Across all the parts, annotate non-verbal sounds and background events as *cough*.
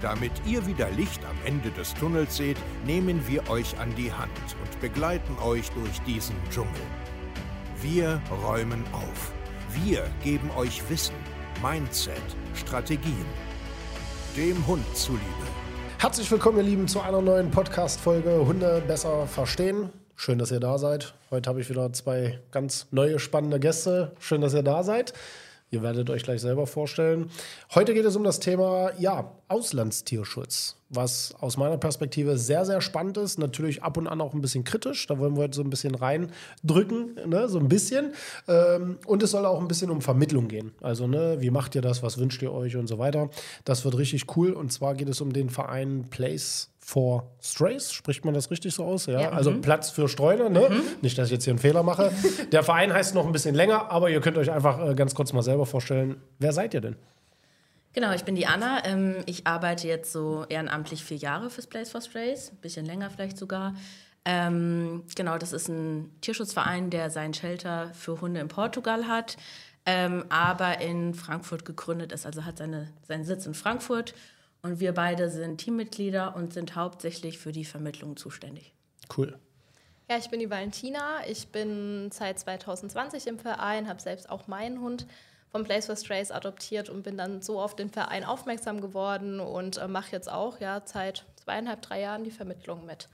Damit ihr wieder Licht am Ende des Tunnels seht, nehmen wir euch an die Hand und begleiten euch durch diesen Dschungel. Wir räumen auf. Wir geben euch Wissen, Mindset, Strategien. Dem Hund zuliebe. Herzlich willkommen, ihr Lieben, zu einer neuen Podcast-Folge Hunde besser verstehen. Schön, dass ihr da seid. Heute habe ich wieder zwei ganz neue, spannende Gäste. Schön, dass ihr da seid. Ihr werdet euch gleich selber vorstellen. Heute geht es um das Thema ja, Auslandstierschutz, was aus meiner Perspektive sehr, sehr spannend ist. Natürlich ab und an auch ein bisschen kritisch. Da wollen wir heute so ein bisschen reindrücken, ne? so ein bisschen. Ähm, und es soll auch ein bisschen um Vermittlung gehen. Also, ne, wie macht ihr das? Was wünscht ihr euch und so weiter. Das wird richtig cool. Und zwar geht es um den Verein Place for Strays, spricht man das richtig so aus? Ja, ja also mhm. Platz für Streuner, ne? Mhm. Nicht, dass ich jetzt hier einen Fehler mache. *laughs* Der Verein heißt noch ein bisschen länger, aber ihr könnt euch einfach äh, ganz kurz mal selber vorstellen. Wer seid ihr denn? Genau, ich bin die Anna. Ähm, ich arbeite jetzt so ehrenamtlich vier Jahre fürs Place for Strays, ein bisschen länger vielleicht sogar. Ähm, genau, das ist ein Tierschutzverein, der seinen Shelter für Hunde in Portugal hat, ähm, aber in Frankfurt gegründet ist, also hat seine, seinen Sitz in Frankfurt und wir beide sind Teammitglieder und sind hauptsächlich für die Vermittlung zuständig. Cool. Ja, ich bin die Valentina. Ich bin seit 2020 im Verein, habe selbst auch meinen Hund vom Place for Strays adoptiert und bin dann so auf den Verein aufmerksam geworden und äh, mache jetzt auch ja seit zweieinhalb, drei Jahren die Vermittlung mit.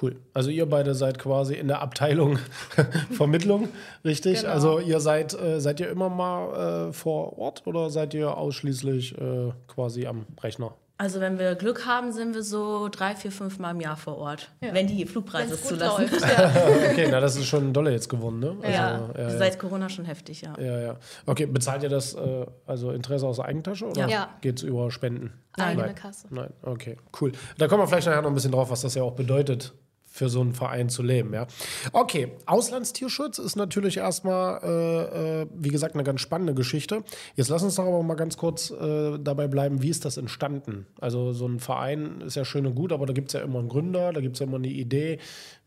Cool. Also ihr beide seid quasi in der Abteilung *laughs* Vermittlung, richtig? Genau. Also ihr seid, äh, seid ihr immer mal äh, vor Ort oder seid ihr ausschließlich äh, quasi am Rechner? Also wenn wir Glück haben, sind wir so drei, vier, fünf Mal im Jahr vor Ort, ja. wenn die Flugpreise es zulassen. Läuft, *laughs* ja. *laughs* okay, na das ist schon dolle jetzt gewonnen, ne? Also, ja. ja, seit Corona schon heftig, ja. Ja, ja. Okay, bezahlt ihr das, äh, also Interesse aus der Eigentasche oder ja. geht es über Spenden? Nein. Eigene Kasse. Nein, okay, cool. Da kommen wir vielleicht nachher noch ein bisschen drauf, was das ja auch bedeutet, für so einen Verein zu leben. Ja. Okay, Auslandstierschutz ist natürlich erstmal, äh, äh, wie gesagt, eine ganz spannende Geschichte. Jetzt lass uns doch aber mal ganz kurz äh, dabei bleiben, wie ist das entstanden? Also so ein Verein ist ja schön und gut, aber da gibt es ja immer einen Gründer, da gibt es ja immer eine Idee.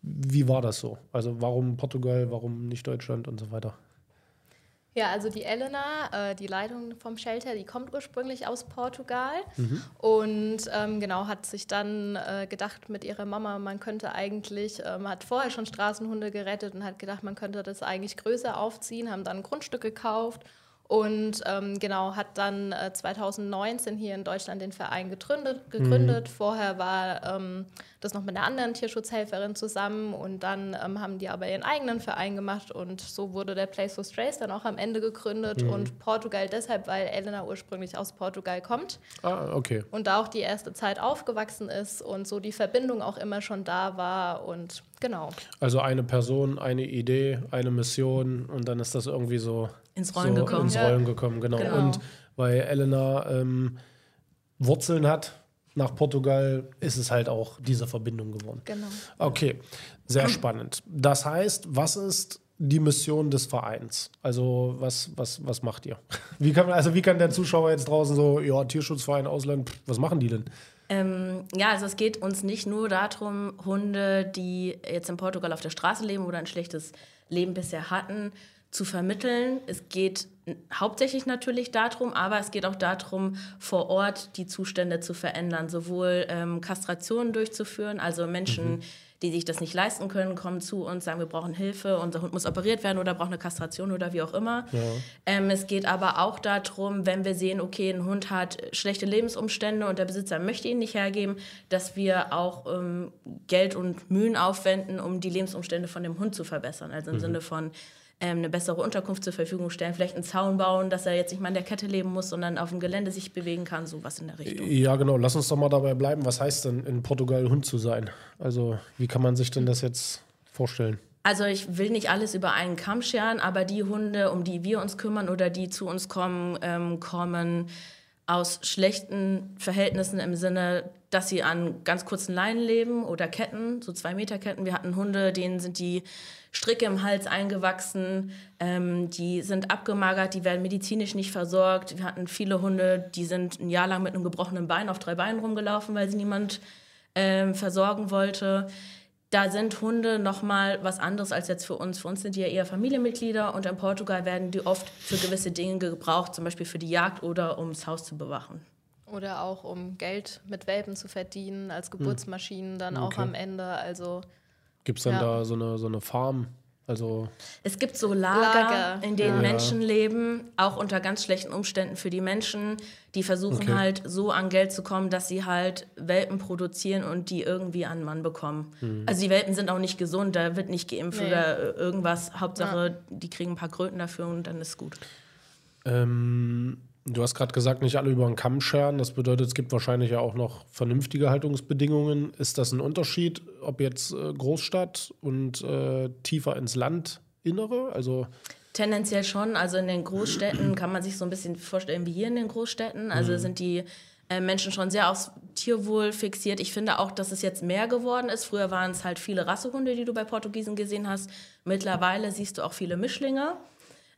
Wie war das so? Also warum Portugal, warum nicht Deutschland und so weiter? Ja, also die Elena, äh, die Leitung vom Shelter, die kommt ursprünglich aus Portugal mhm. und ähm, genau hat sich dann äh, gedacht mit ihrer Mama, man könnte eigentlich, ähm, hat vorher schon Straßenhunde gerettet und hat gedacht, man könnte das eigentlich größer aufziehen, haben dann ein Grundstück gekauft und ähm, genau hat dann äh, 2019 hier in Deutschland den Verein gegründet. gegründet. Mhm. Vorher war ähm, das noch mit einer anderen Tierschutzhelferin zusammen und dann ähm, haben die aber ihren eigenen Verein gemacht und so wurde der Place for Strays dann auch am Ende gegründet mhm. und Portugal deshalb, weil Elena ursprünglich aus Portugal kommt. Ah, okay. Und da auch die erste Zeit aufgewachsen ist und so die Verbindung auch immer schon da war und genau. Also eine Person, eine Idee, eine Mission und dann ist das irgendwie so ins Rollen so gekommen. Ins Rollen gekommen, genau. genau. Und weil Elena ähm, Wurzeln hat nach Portugal, ist es halt auch diese Verbindung geworden. Genau. Okay, sehr spannend. Das heißt, was ist die Mission des Vereins? Also was, was, was macht ihr? *laughs* Wie kann, also wie kann der Zuschauer jetzt draußen so, ja, Tierschutzverein, Ausland, pff, was machen die denn? Ähm, ja, also es geht uns nicht nur darum, Hunde, die jetzt in Portugal auf der Straße leben oder ein schlechtes Leben bisher hatten, zu vermitteln. Es geht hauptsächlich natürlich darum, aber es geht auch darum, vor Ort die Zustände zu verändern, sowohl ähm, Kastrationen durchzuführen, also Menschen, mhm. die sich das nicht leisten können, kommen zu uns, sagen, wir brauchen Hilfe, unser Hund muss operiert werden oder braucht eine Kastration oder wie auch immer. Ja. Ähm, es geht aber auch darum, wenn wir sehen, okay, ein Hund hat schlechte Lebensumstände und der Besitzer möchte ihn nicht hergeben, dass wir auch ähm, Geld und Mühen aufwenden, um die Lebensumstände von dem Hund zu verbessern. Also im mhm. Sinne von ähm, eine bessere Unterkunft zur Verfügung stellen, vielleicht einen Zaun bauen, dass er jetzt nicht mal in der Kette leben muss, sondern auf dem Gelände sich bewegen kann, sowas in der Richtung. Ja, genau. Lass uns doch mal dabei bleiben. Was heißt denn in Portugal Hund zu sein? Also wie kann man sich denn das jetzt vorstellen? Also ich will nicht alles über einen Kamm scheren, aber die Hunde, um die wir uns kümmern oder die zu uns kommen, ähm, kommen aus schlechten Verhältnissen im Sinne, dass sie an ganz kurzen Leinen leben oder Ketten, so zwei Meter Ketten. Wir hatten Hunde, denen sind die Stricke im Hals eingewachsen, ähm, die sind abgemagert, die werden medizinisch nicht versorgt. Wir hatten viele Hunde, die sind ein Jahr lang mit einem gebrochenen Bein auf drei Beinen rumgelaufen, weil sie niemand ähm, versorgen wollte. Da sind Hunde nochmal was anderes als jetzt für uns. Für uns sind die ja eher Familienmitglieder und in Portugal werden die oft für gewisse Dinge gebraucht, zum Beispiel für die Jagd oder um das Haus zu bewachen. Oder auch um Geld mit Welpen zu verdienen, als Geburtsmaschinen dann okay. auch am Ende. Also Gibt es dann ja. da so eine, so eine Farm? Also es gibt so Lager, Lager. in denen ja. Menschen leben, auch unter ganz schlechten Umständen für die Menschen. Die versuchen okay. halt so an Geld zu kommen, dass sie halt Welpen produzieren und die irgendwie an Mann bekommen. Mhm. Also die Welpen sind auch nicht gesund, da wird nicht geimpft nee. oder irgendwas. Hauptsache, ja. die kriegen ein paar Kröten dafür und dann ist gut. Ähm, Du hast gerade gesagt, nicht alle über den Kamm scheren. Das bedeutet, es gibt wahrscheinlich ja auch noch vernünftige Haltungsbedingungen. Ist das ein Unterschied, ob jetzt äh, Großstadt und äh, tiefer ins Landinnere? Also Tendenziell schon. Also in den Großstädten kann man sich so ein bisschen vorstellen wie hier in den Großstädten. Also mhm. sind die äh, Menschen schon sehr aufs Tierwohl fixiert. Ich finde auch, dass es jetzt mehr geworden ist. Früher waren es halt viele Rassehunde, die du bei Portugiesen gesehen hast. Mittlerweile siehst du auch viele Mischlinge.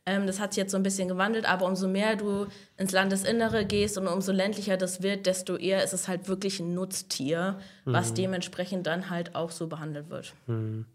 Ähm, das hat sich jetzt so ein bisschen gewandelt, aber umso mehr du ins Landesinnere gehst und umso ländlicher das wird, desto eher ist es halt wirklich ein Nutztier, mhm. was dementsprechend dann halt auch so behandelt wird. Mhm.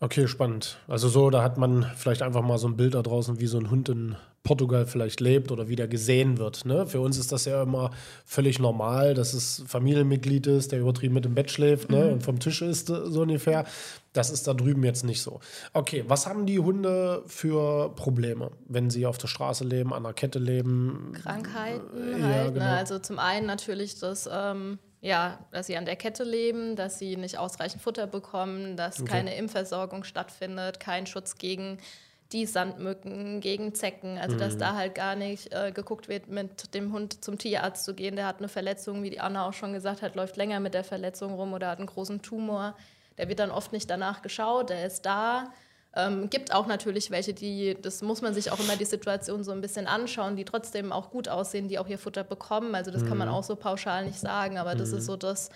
Okay, spannend. Also so, da hat man vielleicht einfach mal so ein Bild da draußen, wie so ein Hund in Portugal vielleicht lebt oder wie der gesehen wird. Ne? Für uns ist das ja immer völlig normal, dass es Familienmitglied ist, der übertrieben mit dem Bett schläft ne? mhm. und vom Tisch ist, so ungefähr. Das ist da drüben jetzt nicht so. Okay, was haben die Hunde für Probleme, wenn sie auf der Straße leben, an der Kette leben? Krankheiten halt. Ne? Genau. Ne? Also zum einen natürlich das... Ähm ja, dass sie an der Kette leben, dass sie nicht ausreichend Futter bekommen, dass okay. keine Impfversorgung stattfindet, kein Schutz gegen die Sandmücken, gegen Zecken. Also, mhm. dass da halt gar nicht äh, geguckt wird, mit dem Hund zum Tierarzt zu gehen. Der hat eine Verletzung, wie die Anna auch schon gesagt hat, läuft länger mit der Verletzung rum oder hat einen großen Tumor. Der wird dann oft nicht danach geschaut, der ist da ähm, gibt auch natürlich welche, die, das muss man sich auch immer die Situation so ein bisschen anschauen, die trotzdem auch gut aussehen, die auch ihr Futter bekommen. Also das mhm. kann man mhm. auch so pauschal nicht sagen, aber mhm. das ist so das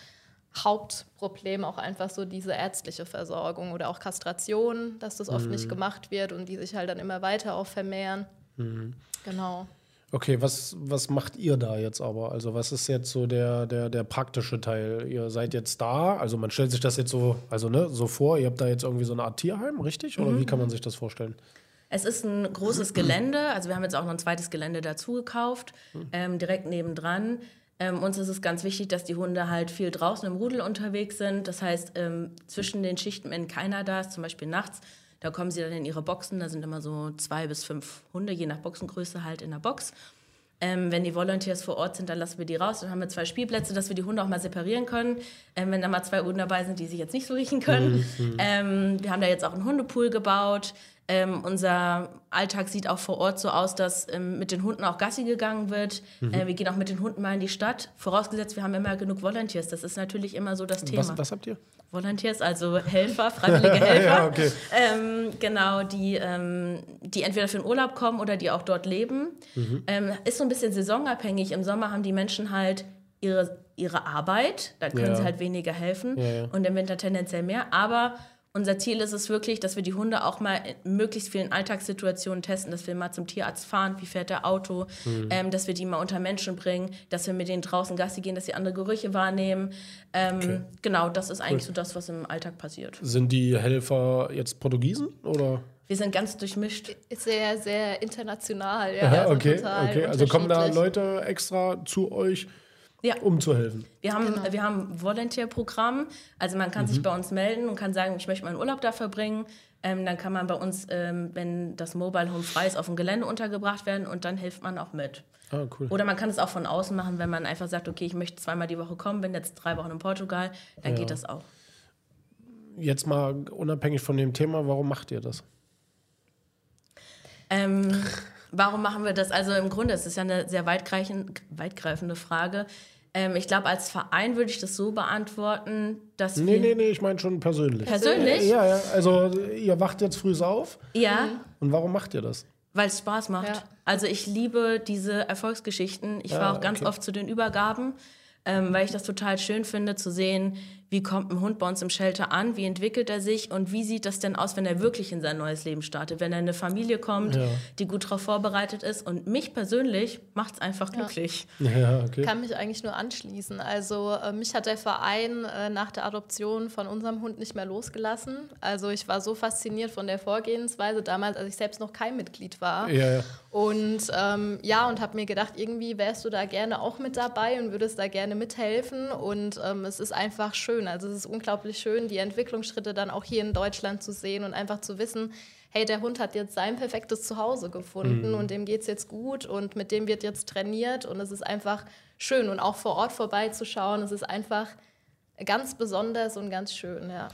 Hauptproblem, auch einfach so diese ärztliche Versorgung oder auch Kastration, dass das oft mhm. nicht gemacht wird und die sich halt dann immer weiter auch vermehren. Mhm. Genau. Okay, was, was macht ihr da jetzt aber? Also, was ist jetzt so der, der, der praktische Teil? Ihr seid jetzt da, also man stellt sich das jetzt so, also ne, so vor, ihr habt da jetzt irgendwie so eine Art Tierheim, richtig? Oder mhm. wie kann man sich das vorstellen? Es ist ein großes Gelände, also wir haben jetzt auch noch ein zweites Gelände dazu gekauft, mhm. ähm, direkt nebendran. Ähm, uns ist es ganz wichtig, dass die Hunde halt viel draußen im Rudel unterwegs sind. Das heißt, ähm, zwischen den Schichten, wenn keiner da ist, zum Beispiel nachts, da kommen sie dann in ihre Boxen, da sind immer so zwei bis fünf Hunde, je nach Boxengröße halt in der Box. Ähm, wenn die Volunteers vor Ort sind, dann lassen wir die raus. Dann haben wir zwei Spielplätze, dass wir die Hunde auch mal separieren können. Ähm, wenn da mal zwei Hunde dabei sind, die sich jetzt nicht so riechen können. Mhm. Ähm, wir haben da jetzt auch einen Hundepool gebaut. Ähm, unser Alltag sieht auch vor Ort so aus, dass ähm, mit den Hunden auch Gassi gegangen wird. Mhm. Äh, wir gehen auch mit den Hunden mal in die Stadt. Vorausgesetzt, wir haben immer genug Volunteers. Das ist natürlich immer so das Thema. Was, was habt ihr? Volunteers, also Helfer, freiwillige *laughs* Helfer. ja, okay. ähm, genau, die, ähm, die entweder für den Urlaub kommen oder die auch dort leben. Mhm. Ähm, ist so ein bisschen saisonabhängig. Im Sommer haben die Menschen halt ihre, ihre Arbeit, da können ja. sie halt weniger helfen ja, und im Winter tendenziell mehr. Aber unser Ziel ist es wirklich, dass wir die Hunde auch mal in möglichst vielen Alltagssituationen testen, dass wir mal zum Tierarzt fahren, wie fährt der Auto, mhm. ähm, dass wir die mal unter Menschen bringen, dass wir mit denen draußen Gassi gehen, dass sie andere Gerüche wahrnehmen. Ähm, okay. Genau, das ist eigentlich cool. so das, was im Alltag passiert. Sind die Helfer jetzt Portugiesen oder? Wir sind ganz durchmischt. Sehr, sehr international, ja. Aha, also okay, okay. Also kommen da Leute extra zu euch? Ja. um zu helfen. Wir haben, genau. wir haben ein Volunteer-Programm. Also man kann mhm. sich bei uns melden und kann sagen, ich möchte meinen Urlaub da verbringen. Ähm, dann kann man bei uns, ähm, wenn das Mobile Home frei ist, auf dem Gelände untergebracht werden und dann hilft man auch mit. Ah, cool. Oder man kann es auch von außen machen, wenn man einfach sagt, okay, ich möchte zweimal die Woche kommen, bin jetzt drei Wochen in Portugal, dann ja. geht das auch. Jetzt mal unabhängig von dem Thema, warum macht ihr das? Ähm, warum machen wir das? Also im Grunde ist es ja eine sehr weitgreifende Frage. Ähm, ich glaube, als Verein würde ich das so beantworten, dass nee, wir. Nee, nee, nee, ich meine schon persönlich. Persönlich? Ja, ja. Also, ihr wacht jetzt früh auf. Ja. Und warum macht ihr das? Weil es Spaß macht. Ja. Also, ich liebe diese Erfolgsgeschichten. Ich ja, fahre auch ganz okay. oft zu den Übergaben. ähm, weil ich das total schön finde zu sehen, wie kommt ein Hund bei uns im Shelter an, wie entwickelt er sich und wie sieht das denn aus, wenn er wirklich in sein neues Leben startet, wenn er in eine Familie kommt, Ja. die gut darauf vorbereitet ist. Und mich persönlich macht es einfach glücklich. Ja, okay. kann mich eigentlich nur anschließen. Also äh, mich hat der Verein äh, nach der Adoption von unserem Hund nicht mehr losgelassen. Also ich war so fasziniert von der Vorgehensweise damals, als ich selbst noch kein Mitglied war. Ja, ja. Und ähm, ja, und habe mir gedacht, irgendwie wärst du da gerne auch mit dabei und würdest da gerne mithelfen. Und ähm, es ist einfach schön. Also es ist unglaublich schön, die Entwicklungsschritte dann auch hier in Deutschland zu sehen und einfach zu wissen, hey, der Hund hat jetzt sein perfektes Zuhause gefunden und dem geht es jetzt gut und mit dem wird jetzt trainiert und es ist einfach schön und auch vor Ort vorbeizuschauen, es ist einfach ganz besonders und ganz schön, ja.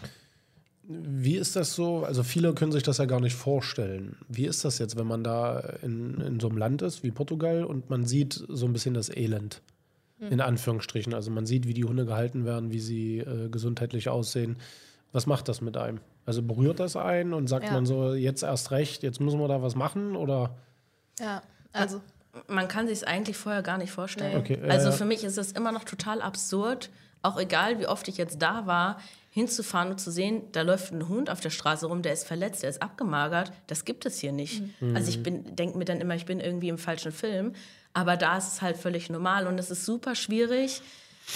Wie ist das so? Also viele können sich das ja gar nicht vorstellen. Wie ist das jetzt, wenn man da in, in so einem Land ist wie Portugal und man sieht so ein bisschen das Elend? In Anführungsstrichen. Also man sieht, wie die Hunde gehalten werden, wie sie äh, gesundheitlich aussehen. Was macht das mit einem? Also berührt das einen und sagt Ja. man so, jetzt erst recht, jetzt müssen wir da was machen? Oder Ja, also Man kann sich es eigentlich vorher gar nicht vorstellen. Okay, ja, also für mich ist es immer noch total absurd, auch egal wie oft ich jetzt da war, hinzufahren und zu sehen, da läuft ein Hund auf der Straße rum, der ist verletzt, der ist abgemagert. Das gibt es hier nicht. Also ich denke mir dann immer, ich bin irgendwie im falschen Film. Aber da ist es halt völlig normal und es ist super schwierig,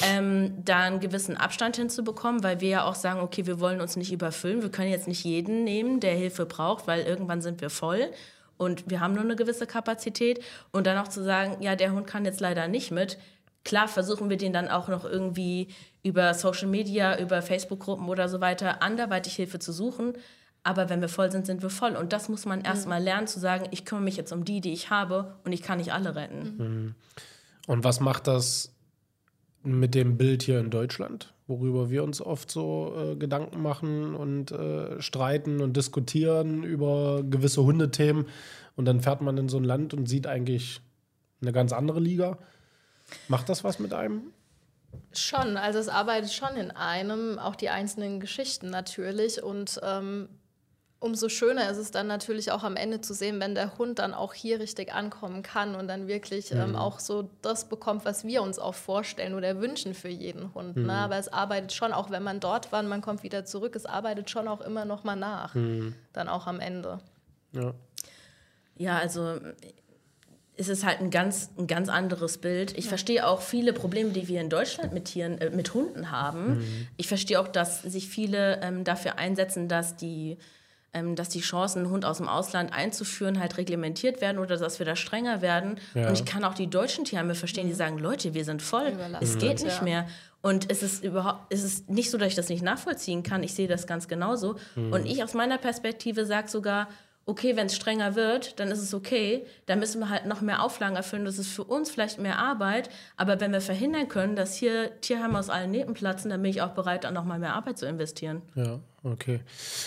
ähm, da einen gewissen Abstand hinzubekommen, weil wir ja auch sagen, okay, wir wollen uns nicht überfüllen. Wir können jetzt nicht jeden nehmen, der Hilfe braucht, weil irgendwann sind wir voll und wir haben nur eine gewisse Kapazität. Und dann auch zu sagen, ja, der Hund kann jetzt leider nicht mit. Klar versuchen wir den dann auch noch irgendwie über Social Media, über Facebook-Gruppen oder so weiter anderweitig Hilfe zu suchen. Aber wenn wir voll sind, sind wir voll. Und das muss man erstmal lernen, zu sagen, ich kümmere mich jetzt um die, die ich habe und ich kann nicht alle retten. Und was macht das mit dem Bild hier in Deutschland, worüber wir uns oft so äh, Gedanken machen und äh, streiten und diskutieren über gewisse Hundethemen? Und dann fährt man in so ein Land und sieht eigentlich eine ganz andere Liga. Macht das was mit einem? Schon, also es arbeitet schon in einem, auch die einzelnen Geschichten natürlich. Und ähm, umso schöner ist es dann natürlich auch am Ende zu sehen, wenn der Hund dann auch hier richtig ankommen kann und dann wirklich ähm, auch so das bekommt, was wir uns auch vorstellen oder wünschen für jeden Hund. Ne? Aber es arbeitet schon, auch wenn man dort war und man kommt wieder zurück, es arbeitet schon auch immer noch mal nach, dann auch am Ende. Ja. Ja, also es ist halt ein ganz, ein ganz anderes Bild. Ich verstehe auch viele Probleme, die wir in Deutschland mit Tieren, äh, mit Hunden haben. Ich verstehe auch, dass sich viele ähm, dafür einsetzen, dass die, ähm, dass die Chancen, einen Hund aus dem Ausland einzuführen, halt reglementiert werden oder dass wir da strenger werden. Ja. Und ich kann auch die deutschen Tierheime verstehen, die sagen, Leute, wir sind voll, es geht nicht ja. mehr. Und es ist überhaupt, es ist nicht so, dass ich das nicht nachvollziehen kann. Ich sehe das ganz genauso. Und ich aus meiner Perspektive sage sogar, okay, wenn es strenger wird, dann ist es okay. Dann müssen wir halt noch mehr Auflagen erfüllen. Das ist für uns vielleicht mehr Arbeit. Aber wenn wir verhindern können, dass hier Tierheime aus allen Nähten platzen, dann bin ich auch bereit, dann noch mal mehr Arbeit zu investieren. Ja, okay.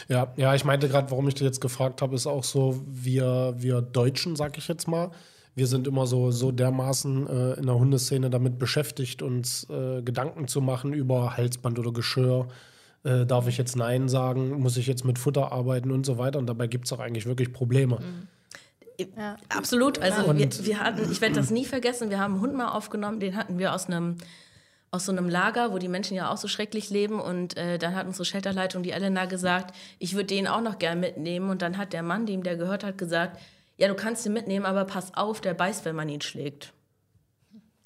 Ja, ja ich meinte gerade, warum ich dich jetzt gefragt habe, ist auch so, wir, wir Deutschen, sag ich jetzt mal, wir sind immer so, so dermaßen äh, in der Hundeszene damit beschäftigt, uns äh, Gedanken zu machen über Halsband oder Geschirr. Äh, darf ich jetzt Nein sagen? Muss ich jetzt mit Futter arbeiten und so weiter? Und dabei gibt es auch eigentlich wirklich Probleme. Ja. Absolut. Also Und- wir, wir hatten, ich werde das nie vergessen, wir haben einen Hund mal aufgenommen, den hatten wir aus einem aus so einem Lager, wo die Menschen ja auch so schrecklich leben. Und äh, dann hat unsere Shelterleitung, die Elena, gesagt, ich würde den auch noch gern mitnehmen. Und dann hat der Mann, dem der gehört hat, gesagt, ja, du kannst ihn mitnehmen, aber pass auf, der beißt, wenn man ihn schlägt.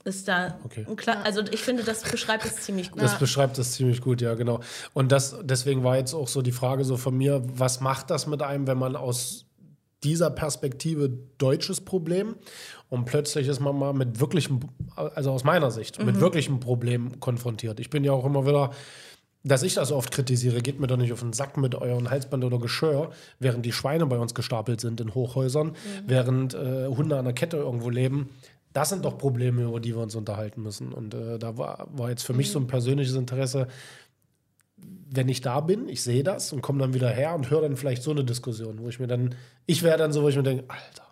Ist da Okay. klar, also ich finde, das beschreibt es ziemlich gut. Das beschreibt das ziemlich gut, ja, genau. Und das, deswegen war jetzt auch so die Frage so von mir, was macht das mit einem, wenn man aus dieser Perspektive deutsches Problem und plötzlich ist man mal mit wirklichem, also aus meiner Sicht, mit wirklichem Problem konfrontiert. Ich bin ja auch immer wieder, dass ich das oft kritisiere, geht mir doch nicht auf den Sack mit euren Halsband oder Geschirr, während die Schweine bei uns gestapelt sind in Hochhäusern, während äh, Hunde an der Kette irgendwo leben. Das sind doch Probleme, über die wir uns unterhalten müssen. Und äh, da war, war jetzt für mich so ein persönliches Interesse, wenn ich da bin, ich sehe das und komme dann wieder her und höre dann vielleicht so eine Diskussion, wo ich mir dann, ich wäre dann so, wo ich mir denke, Alter.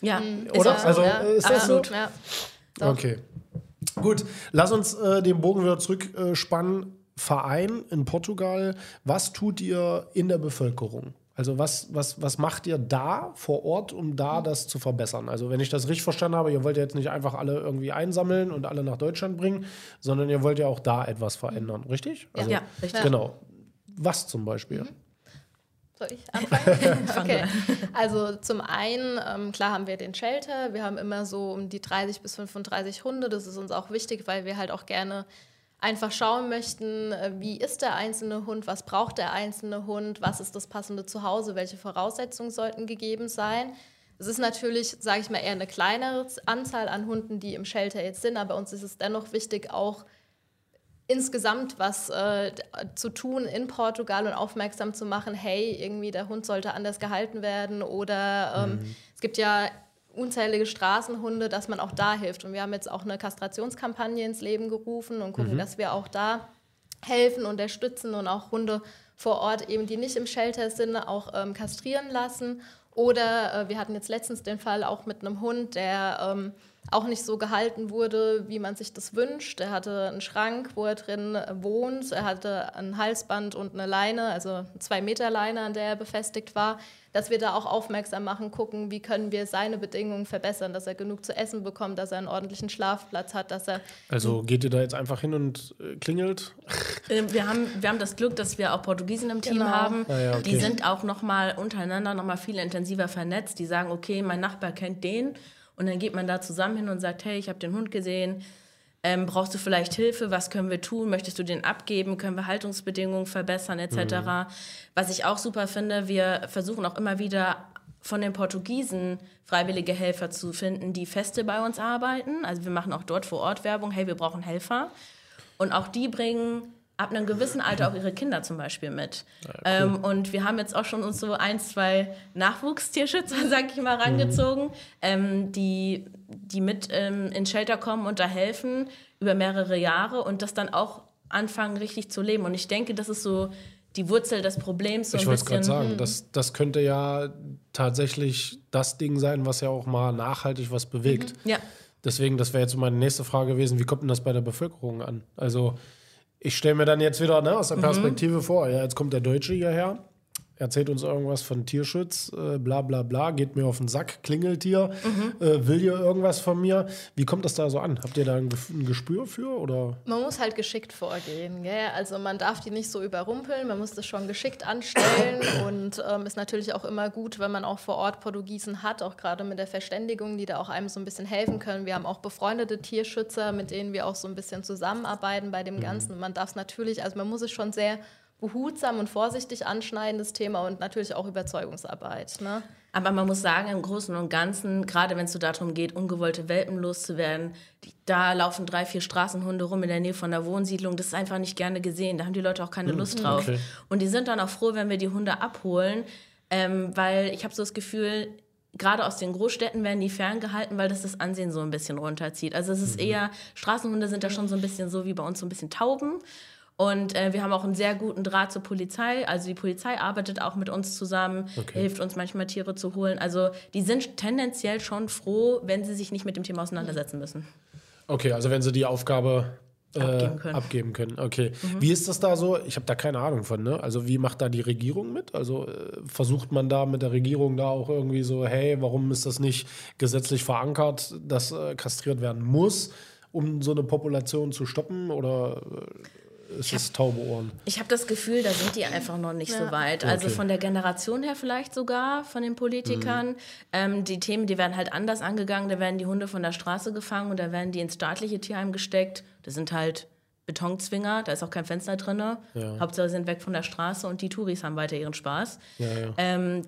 ja, ist Oder? so. Also, ja, äh, ist das so? absolut. Ja. Doch. Okay. Gut, lass uns äh, den Bogen wieder zurückspannen. Verein in Portugal, was tut ihr in der Bevölkerung? Also was, was, was macht ihr da vor Ort, um da das zu verbessern? Also wenn ich das richtig verstanden habe, ihr wollt ja jetzt nicht einfach alle irgendwie einsammeln und alle nach Deutschland bringen, sondern ihr wollt ja auch da etwas verändern, richtig? Also, Ja, richtig. Genau. Was zum Beispiel? Soll ich *laughs* anfangen? okay. Also zum einen, ähm, klar haben wir den Shelter. Wir haben immer so um die 30 bis 35 Hunde. Das ist uns auch wichtig, weil wir halt auch gerne einfach schauen möchten, äh, wie ist der einzelne Hund, was braucht der einzelne Hund, was ist das passende Zuhause, welche Voraussetzungen sollten gegeben sein. Es ist natürlich, sage ich mal, eher eine kleinere Anzahl an Hunden, die im Shelter jetzt sind, aber uns ist es dennoch wichtig, auch insgesamt was äh, zu tun in Portugal und aufmerksam zu machen, hey, irgendwie der Hund sollte anders gehalten werden oder ähm, Mhm. es gibt ja unzählige Straßenhunde, dass man auch da hilft. Und wir haben jetzt auch eine Kastrationskampagne ins Leben gerufen und Mhm. gucken, dass wir auch da helfen, unterstützen und auch Hunde vor Ort eben, die nicht im Shelter sind, auch ähm, kastrieren lassen. Oder äh, wir hatten jetzt letztens den Fall auch mit einem Hund, der ähm, auch nicht so gehalten wurde, wie man sich das wünscht. Er hatte einen Schrank, wo er drin äh, wohnt. Er hatte ein Halsband und eine Leine, also eine zwei Meter Leine, an der er befestigt war. Dass wir da auch aufmerksam machen, gucken, wie können wir seine Bedingungen verbessern, dass er genug zu essen bekommt, dass er einen ordentlichen Schlafplatz hat, dass er Also geht ihr da jetzt einfach hin und äh, klingelt? Ähm, Wir haben, wir haben das Glück, dass wir auch Portugiesen im Team Genau. haben. Ah ja, okay. Die sind auch noch mal untereinander noch mal viel intensiver vernetzt. Die sagen, okay, mein Nachbar kennt den. Und dann geht man da zusammen hin und sagt, hey, ich habe den Hund gesehen. Ähm, brauchst du vielleicht Hilfe? Was können wir tun? Möchtest du den abgeben? Können wir Haltungsbedingungen verbessern etc.? Mhm. Was ich auch super finde, wir versuchen auch immer wieder von den Portugiesen freiwillige Helfer zu finden, die feste bei uns arbeiten. Also wir machen auch dort vor Ort Werbung, hey, wir brauchen Helfer. Und auch die bringen ab einem gewissen Alter auch ihre Kinder zum Beispiel mit. ähm, und wir haben jetzt auch schon uns so ein, zwei Nachwuchstierschützer, *laughs* sag ich mal, rangezogen, ähm, die, die mit ähm, ins Shelter kommen und da helfen über mehrere Jahre und das dann auch anfangen, richtig zu leben. Und ich denke, das ist so die Wurzel des Problems. So Ich wollte es gerade sagen, das, das könnte ja tatsächlich das Ding sein, was ja auch mal nachhaltig was bewegt. Ja. Deswegen, das wäre jetzt meine nächste Frage gewesen, wie kommt denn das bei der Bevölkerung an? Also ich stelle mir dann jetzt wieder ne, aus der Perspektive vor, ja, jetzt kommt der Deutsche hierher, erzählt uns irgendwas von Tierschutz, äh, bla bla bla, geht mir auf den Sack, klingelt hier, äh, will hier irgendwas von mir. Wie kommt das da so an? Habt ihr da ein, ein Gespür für? Oder? Man muss halt geschickt vorgehen. Gell? Also man darf die nicht so überrumpeln, man muss das schon geschickt anstellen *coughs* und ähm, ist natürlich auch immer gut, wenn man auch vor Ort Portugiesen hat, auch gerade mit der Verständigung, die da auch einem so ein bisschen helfen können. Wir haben auch befreundete Tierschützer, mit denen wir auch so ein bisschen zusammenarbeiten bei dem Ganzen. Man darf es natürlich, also man muss es schon sehr behutsam und vorsichtig anschneiden, das Thema, und natürlich auch Überzeugungsarbeit. Ne? Aber man muss sagen, im Großen und Ganzen, gerade wenn es so darum geht, ungewollte Welpen loszuwerden, die, da laufen drei, vier Straßenhunde rum in der Nähe von der Wohnsiedlung. Das ist einfach nicht gerne gesehen. Da haben die Leute auch keine Lust drauf. okay. Und die sind dann auch froh, wenn wir die Hunde abholen, ähm, weil ich habe so das Gefühl, gerade aus den Großstädten werden die ferngehalten, weil das das Ansehen so ein bisschen runterzieht. Also es ist eher, Straßenhunde sind da schon so ein bisschen so wie bei uns so ein bisschen Tauben. Und äh, wir haben auch einen sehr guten Draht zur Polizei. Also die Polizei arbeitet auch mit uns zusammen, Okay. hilft uns manchmal Tiere zu holen. Also die sind tendenziell schon froh, wenn sie sich nicht mit dem Thema auseinandersetzen müssen. Okay, also wenn sie die Aufgabe äh, Abgeben können. abgeben können. Okay. Wie ist das da so? Ich habe da keine Ahnung von, ne? Also wie macht da die Regierung mit? Also äh, versucht man da mit der Regierung da auch irgendwie so, hey, warum ist das nicht gesetzlich verankert, dass äh, kastriert werden muss, um so eine Population zu stoppen? Oder äh, ist es taube Ohren? Ich habe das Gefühl, da sind die einfach noch nicht so weit. Also Okay. von der Generation her vielleicht sogar, von den Politikern. Ähm, die Themen, die werden halt anders angegangen. Da werden die Hunde von der Straße gefangen und da werden die ins staatliche Tierheim gesteckt. Das sind halt Betonzwinger, da ist auch kein Fenster drin. Ja. Hauptsache sind weg von der Straße und die Touris haben weiter ihren Spaß. Ja, ja. Ähm,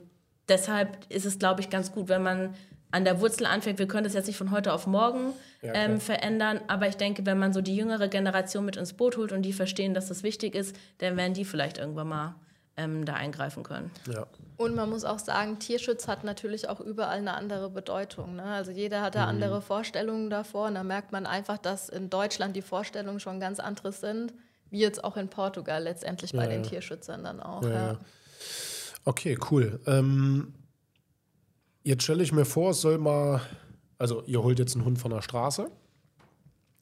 deshalb ist es, glaube ich, ganz gut, wenn man an der Wurzel anfängt. Wir können das jetzt nicht von heute auf morgen Ja, ähm, verändern, aber ich denke, wenn man so die jüngere Generation mit ins Boot holt und die verstehen, dass das wichtig ist, dann werden die vielleicht irgendwann mal ähm, da eingreifen können. ja. Und man muss auch sagen, Tierschutz hat natürlich auch überall eine andere Bedeutung. Ne? Also jeder hat da andere Vorstellungen davor. Und da merkt man einfach, dass in Deutschland die Vorstellungen schon ganz andere sind, wie jetzt auch in Portugal letztendlich bei Ja, den ja. Tierschützern dann auch. Ja, Ja, ja. Okay, cool. Ähm, jetzt stelle ich mir vor, es soll mal, also ihr holt jetzt einen Hund von der Straße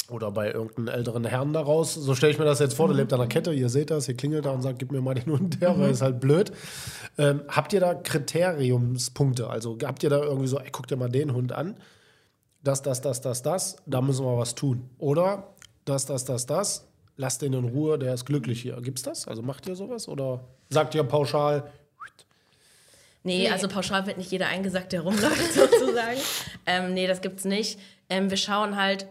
Oder bei irgendeinem älteren Herrn daraus. So stelle ich mir das jetzt vor, der lebt an der Kette, ihr seht das, ihr klingelt da und sagt, gib mir mal den Hund her, weil ist halt blöd. Ähm, habt ihr da Kriteriumspunkte? Also habt ihr da irgendwie so, ey, guck dir mal den Hund an, das, das, das, das, das, da müssen wir was tun. Oder das, das, das, das, lasst den in Ruhe, der ist glücklich hier. Gibt's das? Also macht ihr sowas? Oder sagt ihr pauschal, Nee, also pauschal wird nicht jeder eingesackt, der rumläuft, *laughs* sozusagen. ähm, nee, das gibt's nicht. Ähm, wir schauen halt,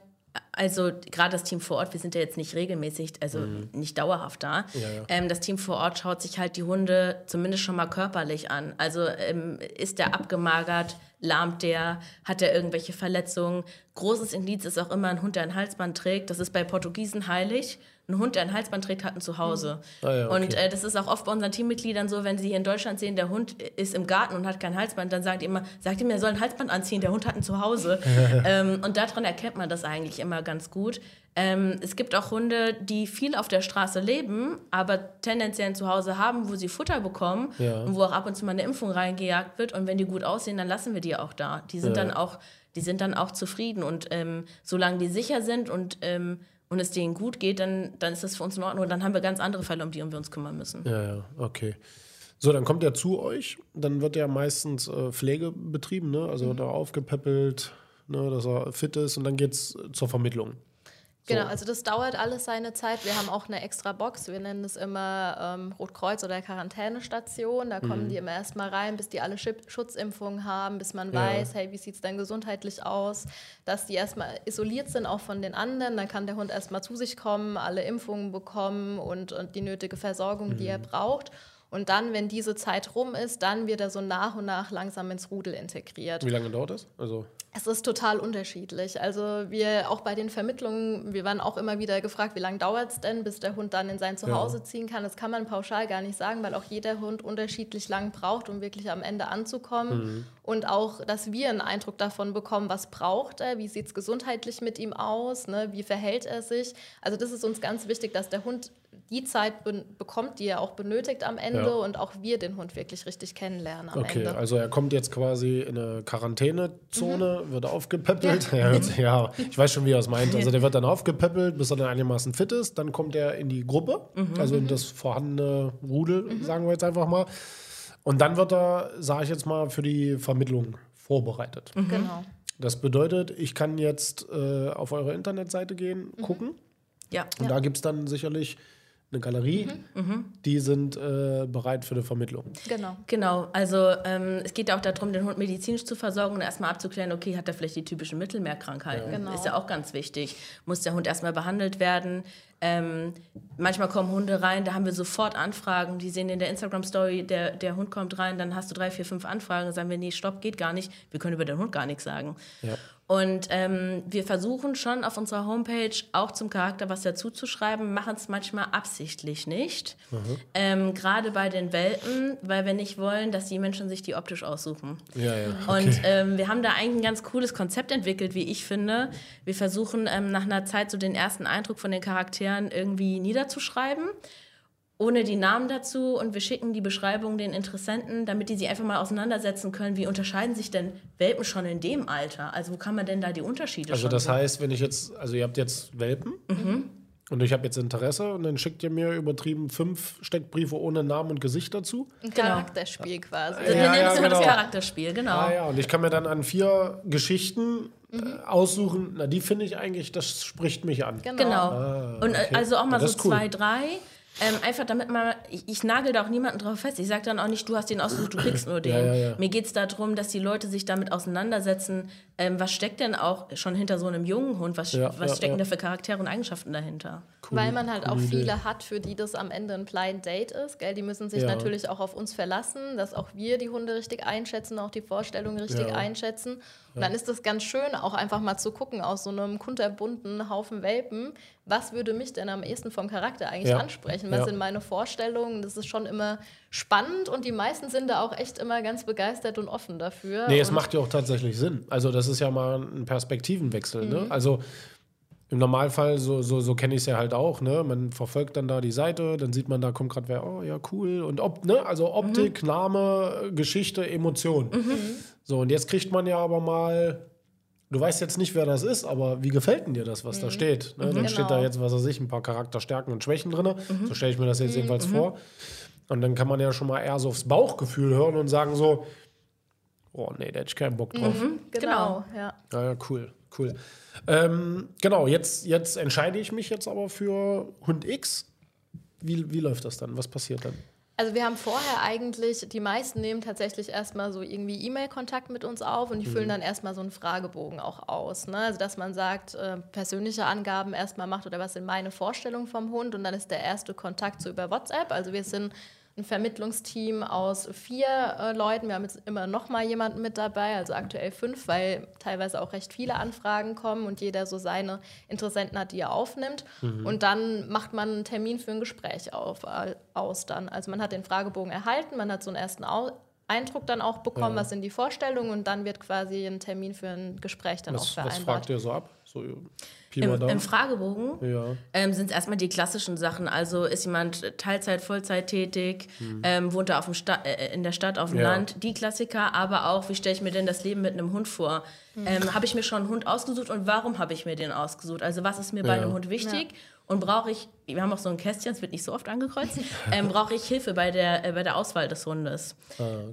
also gerade das Team vor Ort, wir sind ja jetzt nicht regelmäßig, also nicht dauerhaft da. Ja, ja. Ähm, das Team vor Ort schaut sich halt die Hunde zumindest schon mal körperlich an. Also ähm, ist der abgemagert, lahmt der, hat der irgendwelche Verletzungen. Großes Indiz ist auch immer ein Hund, der ein Halsband trägt. Das ist bei Portugiesen heilig. Ein Hund, der ein Halsband trägt, hat ein Zuhause. Ah ja, okay. Und äh, das ist auch oft bei unseren Teammitgliedern so, wenn sie hier in Deutschland sehen, der Hund ist im Garten und hat kein Halsband, dann sagt ihr immer, sagt ihm, er soll ein Halsband anziehen, der Hund hat ein Zuhause. *laughs* ähm, und daran erkennt man das eigentlich immer ganz gut. Ähm, es gibt auch Hunde, die viel auf der Straße leben, aber tendenziell ein Zuhause haben, wo sie Futter bekommen Ja. und wo auch ab und zu mal eine Impfung reingejagt wird. Und wenn die gut aussehen, dann lassen wir die auch da. Die sind Ja. dann auch, die sind dann auch zufrieden. Und ähm, solange die sicher sind und, ähm, und es denen gut geht, dann, dann ist das für uns in Ordnung. Und dann haben wir ganz andere Fälle, um die wir uns kümmern müssen. Ja, ja, okay. So, dann kommt er zu euch. Dann wird ja meistens äh, Pflege betrieben, ne? Also wird er aufgepäppelt, ne? dass er fit ist und dann geht's zur Vermittlung. Genau, also das dauert alles seine Zeit. Wir haben auch eine extra Box. Wir nennen es immer ähm, Rotkreuz oder Quarantänestation. Da kommen die immer erstmal rein, bis die alle Schip- Schutzimpfungen haben, bis man Ja. weiß, hey, wie sieht es denn gesundheitlich aus, dass die erstmal isoliert sind, auch von den anderen. Dann kann der Hund erstmal zu sich kommen, alle Impfungen bekommen und, und die nötige Versorgung, die er braucht. Und dann, wenn diese Zeit rum ist, dann wird er so nach und nach langsam ins Rudel integriert. Wie lange dauert das? Also, Es ist total unterschiedlich. Also wir auch bei den Vermittlungen, wir werden auch immer wieder gefragt, wie lange dauert es denn, bis der Hund dann in sein Zuhause ziehen kann. Das kann man pauschal gar nicht sagen, weil auch jeder Hund unterschiedlich lang braucht, um wirklich am Ende anzukommen. Und auch, dass wir einen Eindruck davon bekommen, was braucht er, wie sieht es gesundheitlich mit ihm aus, ne? wie verhält er sich. Also das ist uns ganz wichtig, dass der Hund die Zeit be bekommt, die er auch benötigt am Ende Ja. und auch wir den Hund wirklich richtig kennenlernen am okay, Ende. also er kommt jetzt quasi in eine Quarantänezone, wird aufgepäppelt. Ja. *laughs* ja, ich weiß schon, wie er es meint. Also der wird dann aufgepäppelt, bis er dann einigermaßen fit ist. Dann kommt er in die Gruppe, also in das vorhandene Rudel, sagen wir jetzt einfach mal. Und dann wird er, sage ich jetzt mal, für die Vermittlung vorbereitet. Genau. Das bedeutet, ich kann jetzt äh, auf eure Internetseite gehen, gucken. Ja. Und da gibt es dann sicherlich eine Galerie, die sind äh, bereit für die Vermittlung. Genau. Genau, also ähm, es geht auch darum, den Hund medizinisch zu versorgen und erstmal abzuklären, okay, hat er vielleicht die typischen Mittelmeerkrankheiten? Ja. Genau. Ist ja auch ganz wichtig. Muss der Hund erstmal behandelt werden? Ähm, manchmal kommen Hunde rein, da haben wir sofort Anfragen. Die sehen in der Instagram-Story, der, der Hund kommt rein, dann hast du drei, vier, fünf Anfragen. Dann sagen wir, nee, stopp, geht gar nicht. Wir können über den Hund gar nichts sagen. Ja. Und ähm, wir versuchen schon auf unserer Homepage auch zum Charakter was dazu zu schreiben, machen es manchmal absichtlich nicht. Ähm, Gerade bei den Welpen, weil wir nicht wollen, dass die Menschen sich die optisch aussuchen. Ja, ja. Und ähm, wir haben da eigentlich ein ganz cooles Konzept entwickelt, wie ich finde. Wir versuchen ähm, nach einer Zeit so den ersten Eindruck von den Charakteren irgendwie niederzuschreiben, ohne die Namen dazu. Und wir schicken die Beschreibung den Interessenten, damit die sich einfach mal auseinandersetzen können, wie unterscheiden sich denn Welpen schon in dem Alter? Also wo kann man denn da die Unterschiede Also schon das sehen? heißt, wenn ich jetzt, also ihr habt jetzt Welpen und ich habe jetzt Interesse und dann schickt ihr mir übertrieben fünf Steckbriefe ohne Namen und Gesicht dazu. Ein Charakterspiel quasi. Also wir Ja, nennen ja, es immer das genau. Charakterspiel, genau. Ah ja, und ich kann mir dann an vier Geschichten äh, aussuchen, na die finde ich eigentlich, das spricht mich an. Genau. Genau. und äh, Ah, okay. also auch mal Ja, das so cool. zwei, drei. Ähm, einfach damit man, ich, ich nagel da auch niemanden drauf fest. Ich sage dann auch nicht, du hast den ausgesucht, du kriegst nur den. Ja, ja, ja. Mir geht es darum, dass die Leute sich damit auseinandersetzen, ähm, was steckt denn auch schon hinter so einem jungen Hund, was, Ja, was ja, stecken ja. da für Charaktere und Eigenschaften dahinter. Weil man halt auch coole Idee. viele hat, für die das am Ende ein Blind Date ist. Gell? Die müssen sich Ja. natürlich auch auf uns verlassen, dass auch wir die Hunde richtig einschätzen, auch die Vorstellungen richtig Ja. einschätzen. Und dann ist es ganz schön, auch einfach mal zu gucken aus so einem kunterbunten Haufen Welpen, was würde mich denn am ehesten vom Charakter eigentlich Ja. ansprechen? Was Ja. sind meine Vorstellungen? Das ist schon immer spannend und die meisten sind da auch echt immer ganz begeistert und offen dafür. Nee, es macht ja auch tatsächlich Sinn. Also das ist ja mal ein Perspektivenwechsel. Ne? Mhm. Also im Normalfall, so, so, so kenne ich es ja halt auch, ne? Man verfolgt dann da die Seite, dann sieht man, da kommt gerade wer, oh ja, cool. Und ob, ne? Also Optik, Name, Geschichte, Emotion. So, und jetzt kriegt man ja aber mal du weißt jetzt nicht, wer das ist, aber wie gefällt denn dir das, was da steht? Ne? Dann steht da Genau. jetzt, was weiß ich, ein paar Charakterstärken und Schwächen drin. So stelle ich mir das jetzt jedenfalls vor. Und dann kann man ja schon mal eher so aufs Bauchgefühl hören und sagen so, oh nee, da hätte ich keinen Bock drauf. Genau, ja. Ja, ja, cool, cool. Ähm, genau, jetzt, jetzt entscheide ich mich jetzt aber für Hund X. Wie, wie läuft das dann? Was passiert dann? Also wir haben vorher eigentlich, die meisten nehmen tatsächlich erstmal so irgendwie E-Mail-Kontakt mit uns auf und die füllen dann erstmal so einen Fragebogen auch aus. Ne? Also dass man sagt, äh, persönliche Angaben erstmal macht oder was sind meine Vorstellungen vom Hund und dann ist der erste Kontakt so über WhatsApp. Also wir sind ein Vermittlungsteam aus vier äh, Leuten. Wir haben jetzt immer noch mal jemanden mit dabei, also aktuell fünf, weil teilweise auch recht viele Anfragen kommen und jeder so seine Interessenten hat, die er aufnimmt. Und dann macht man einen Termin für ein Gespräch auf, äh, aus dann. Also man hat den Fragebogen erhalten, man hat so einen ersten Au Eindruck dann auch bekommen, Ja. was sind die Vorstellungen und dann wird quasi ein Termin für ein Gespräch dann auch Was, was vereinbart. fragt ihr so ab? So, Im? Im Fragebogen Ja. ähm, sind es erstmal die klassischen Sachen. Also ist jemand Teilzeit, Vollzeit tätig, ähm, wohnt er auf dem Sta äh, in der Stadt, auf dem Ja. Land, die Klassiker, aber auch, wie stelle ich mir denn das Leben mit einem Hund vor? Ähm, habe ich mir schon einen Hund ausgesucht und warum habe ich mir den ausgesucht? Also was ist mir bei Ja. einem Hund wichtig? Und brauche ich, wir haben auch so ein Kästchen, es wird nicht so oft angekreuzt, *laughs* ähm, brauche ich Hilfe bei der, äh, bei der Auswahl des Hundes.